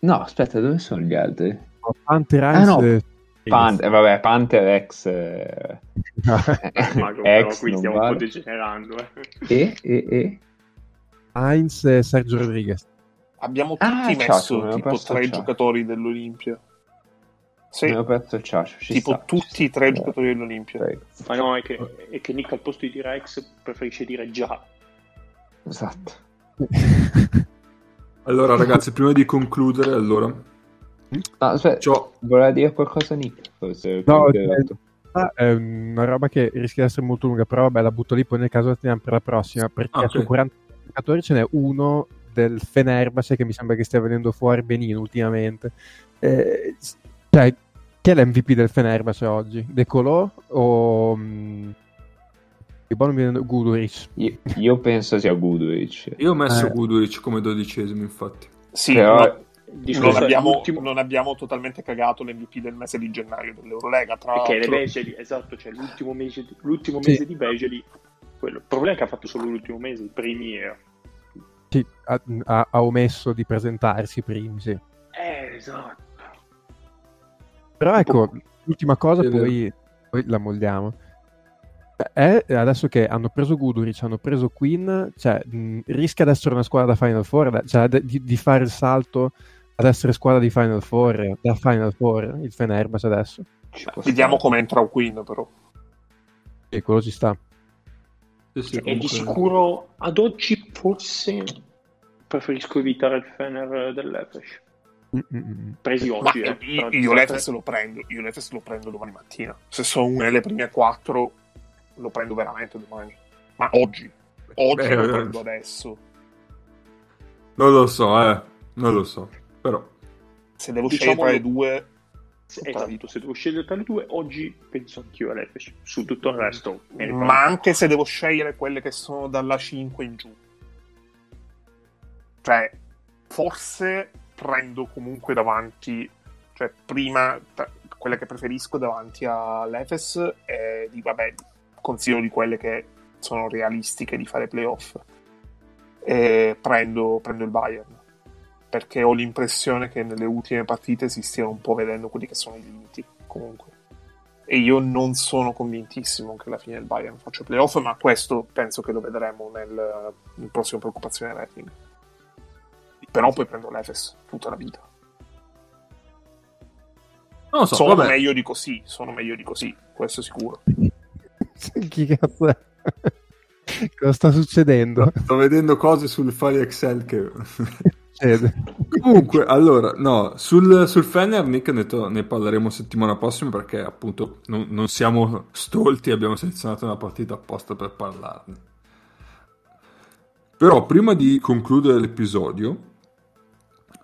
No, aspetta, dove sono gli altri? ho Panther Ah, no. eh, Pan- eh, vabbè, Panther ex... eh, Mago, però qui non stiamo un vale. po' degenerando. Eh. E, e, e? Heinz e Sergio Rodriguez. Abbiamo tutti Ah, messo me l'ho tipo tre Ciacio. giocatori dell'Olimpia. Sì, ho perso il ciascio. ci tipo sta, tutti ci i tre sta. giocatori dell'Olimpia. Prego. Ma no, è che, è che Nick al posto di dire ex preferisce dire già. Esatto. Allora, ragazzi, prima di concludere, allora, No, aspetta, c'ho- voleva dire qualcosa Nick? Forse No, eh. Ah, è una roba che rischia di essere molto lunga, però vabbè, la butto lì, poi nel caso la teniamo per la prossima, perché Ah, ok. su 40 giocatori ce n'è uno del Fenerbahce che mi sembra che stia venendo fuori benino ultimamente. Eh, cioè, chi è l'MVP del Fenerbahce oggi? De Colò o... mm, il buono mi viene Guduric? Io, io penso sia Guduric. io ho messo Eh. Guduric come dodicesimo, infatti. Sì, Però- ma Il non abbiamo, non abbiamo totalmente cagato l'MVP del mese di gennaio dell'Eurolega. Tra Perché le l'altro. Vegeli, esatto, cioè l'ultimo mese, di- l'ultimo Sì. mese di Vegeli, quello. il problema è che ha fatto solo l'ultimo mese, i primi era. Sì, ha, ha- ha omesso di presentarsi primi, sì. Eh, esatto. Però ecco, l'ultima cosa, poi, poi la molliamo. È adesso che hanno preso Guduric, hanno preso Quinn, cioè mh, rischia di essere una squadra da Final Four, cioè de- di, di fare il salto ad essere squadra di Final Four, da Final Four, il Fenerbahce adesso. Vediamo come entra Queen, però. E quello ci sta. Sì, sì, E di comunque- sicuro ad oggi forse preferisco evitare il Fener dell'Efes. Mm, mm, mm. Presi Ma oggi, eh. io, io l'Efes lo prendo, io l'Efes lo prendo domani mattina. Se sono una delle prime quattro, lo prendo veramente domani. Ma oggi, oggi Beh, lo eh, prendo adesso. Non lo so, eh, non lo so. Però, Se devo Diciamo scegliere tra le due, Se- Esatto, se devo scegliere tra le due, oggi penso anch'io all'Efes. Su tutto il resto, me ne ma anche se devo scegliere quelle che sono dalla 5 in giù. Cioè, forse prendo comunque davanti, cioè prima tra- quelle che preferisco davanti all'Efes e di, vabbè, consiglio di quelle che sono realistiche di fare playoff. E prendo, prendo il Bayern perché ho l'impressione che nelle ultime partite si stiano un po' vedendo quelli che sono i limiti comunque e io non sono convintissimo che alla fine il Bayern faccia playoff, ma questo penso che lo vedremo nel, nel prossimo preoccupazione rating. Però poi prendo l'Efes tutta la vita. non lo so, sono vabbè. meglio di così, sono meglio di così, questo è sicuro. Chi cazzo è? Cosa sta succedendo? Sto vedendo cose sul file Excel che... Comunque, allora, no, sul, sul Fener, Nick, ne, to- ne parleremo settimana prossima perché appunto non, non siamo stolti, abbiamo selezionato una partita apposta per parlarne. Però prima di concludere l'episodio,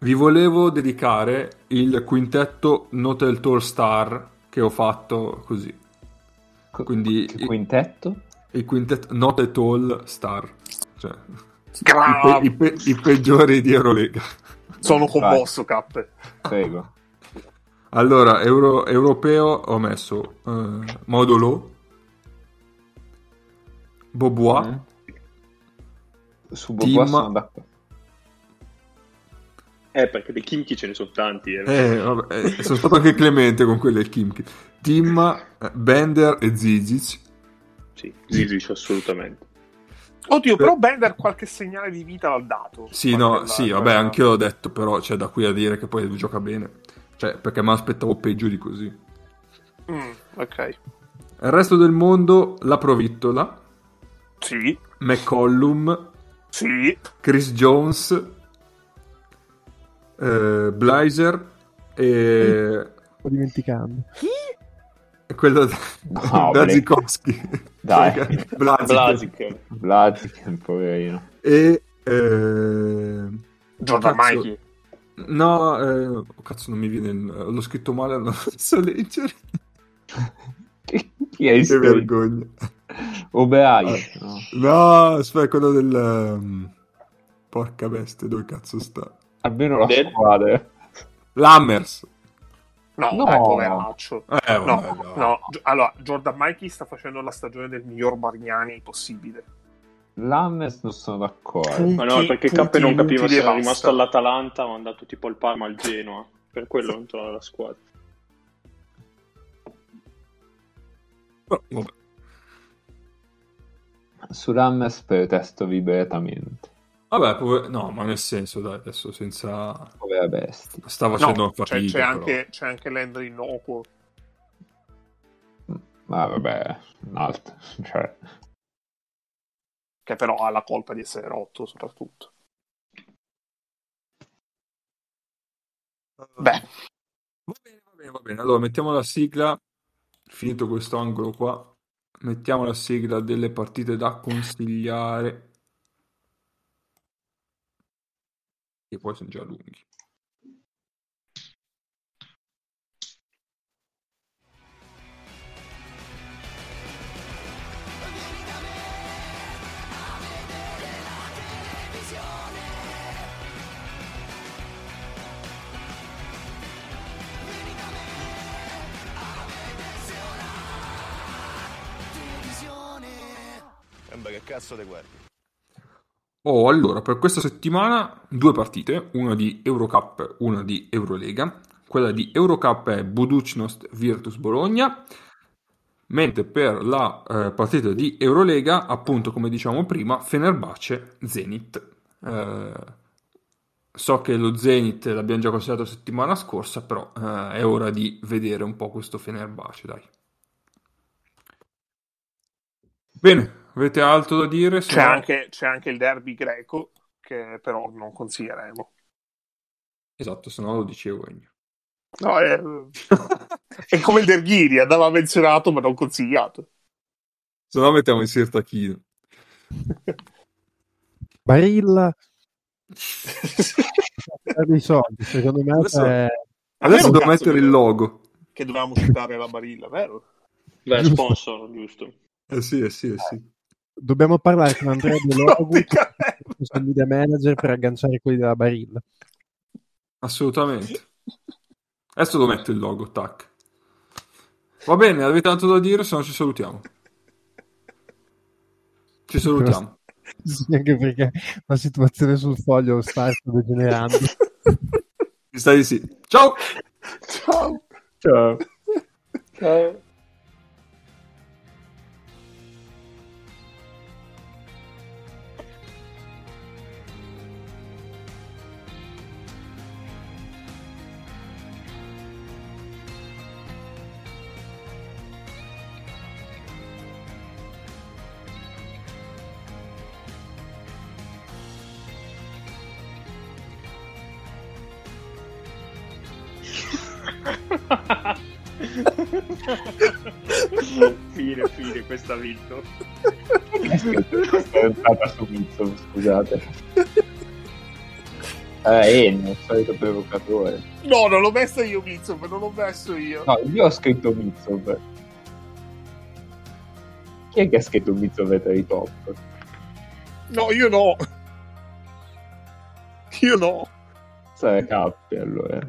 vi volevo dedicare il quintetto Notel Tour Star che ho fatto così. Quindi Che quintetto? il quintetto Note All Star, cioè i, pe- i pe- i peggiori di Eurolega. Sono commosso, Cappe. Prego. Allora, euro- europeo ho messo eh, Modolo, Bobois, Mm. Su Bobois Tim- sono d'accordo. Eh, perché dei Kimchi ce ne sono tanti. Eh. eh, vabbè, eh, sono stato anche clemente con quelli del Kimchi, Tim, eh, Bender e Zizic. Sì, Zizic assolutamente. Oddio, però Bender qualche segnale di vita l'ha dato. Sì, no, la- sì, vabbè, anch'io l'ho detto, però c'è da qui a dire che poi gioca bene. Cioè, perché mi aspettavo peggio di così. Mm, ok. Il resto del mondo, la Provittola, Sì, McCollum, sì. Chris Jones, eh, Blazer e Sto dimenticando. e quello No, da Blake. Zikowski. Dai. Blazic. Blasic. Vlasic, poverino. E eh, Jordan cazzo. Mikey. No, eh, oh, cazzo, non mi viene. il- L'ho scritto male, non so leggere. Chi chi è Che vergogna. Oberai. No. No, aspetta, quello del. ehm, Porca bestia, dove cazzo sta? Almeno la Del... squadra. Lammers. No, no. Dai, poveraccio. Eh, no, vabbè, no. no, Allora, Jordan Mikey sta facendo la stagione del miglior Bargnani possibile. Lammers non sono d'accordo. Punti, ma no, perché Cappe non capiva se era rimasto all'Atalanta, ma è andato tipo al Parma, al Genoa. Per quello non trova la squadra. Oh, Su Lammers protesto vibratamente. Vabbè, poi- no, ma nel senso, dai, adesso senza... Povera bestia. Sta facendo No, un c'è, fatica, c'è però. anche, c'è anche Landry innocuo. Ma vabbè, un altro. Cioè, che però ha la colpa di essere rotto soprattutto. Beh, Va bene, va bene, va bene. Allora, mettiamo la sigla. Finito questo angolo qua, mettiamo la sigla delle partite da consigliare. Che poi sono già lunghi. Che cazzo te guardi. Oh, allora, per questa settimana due partite, una di Eurocup, una di Eurolega. Quella di Eurocup è Buducnost Virtus Bologna, mentre per la eh, partita di Eurolega, appunto come diciamo prima, Fenerbahce Zenit. Eh, so che lo Zenit l'abbiamo già considerato settimana scorsa, però eh, è ora di vedere un po' questo Fenerbahce, dai. Bene, avete altro da dire? C'è no- anche, c'è anche il derby greco, che però non consiglieremo. Esatto, se no lo dicevo Ennio. No, è, è come il Derghiri, andava menzionato ma non consigliato. Se no mettiamo in Sirtachino. Barilla per dei soldi, secondo me Adesso- è... Adesso devo mettere il logo. che dovevamo citare la barilla, vero? Beh, sponsor, giusto. Eh sì, eh sì, eh sì. Dobbiamo parlare con Andrea De Logu, social media manager per agganciare quelli della Barilla. Assolutamente. Adesso lo metto il logo, tac. Va bene, avete altro da dire? Se no ci salutiamo. Ci salutiamo. Sì, anche perché la situazione sul foglio sta degenerando. Mi stai di sì. Ciao! Ciao. Ciao. Ciao. Fine, fine, questa ha vinto. Questa è entrata su Mizzo, scusate. Eh, Ennio, il solito provocatore. No, non l'ho messo io, Mizzo, non l'ho messo io. No, io ho scritto Mizzo. Chi è che ha scritto Mizzo ai top? No, io no. Io no. Sarà Cappi allora.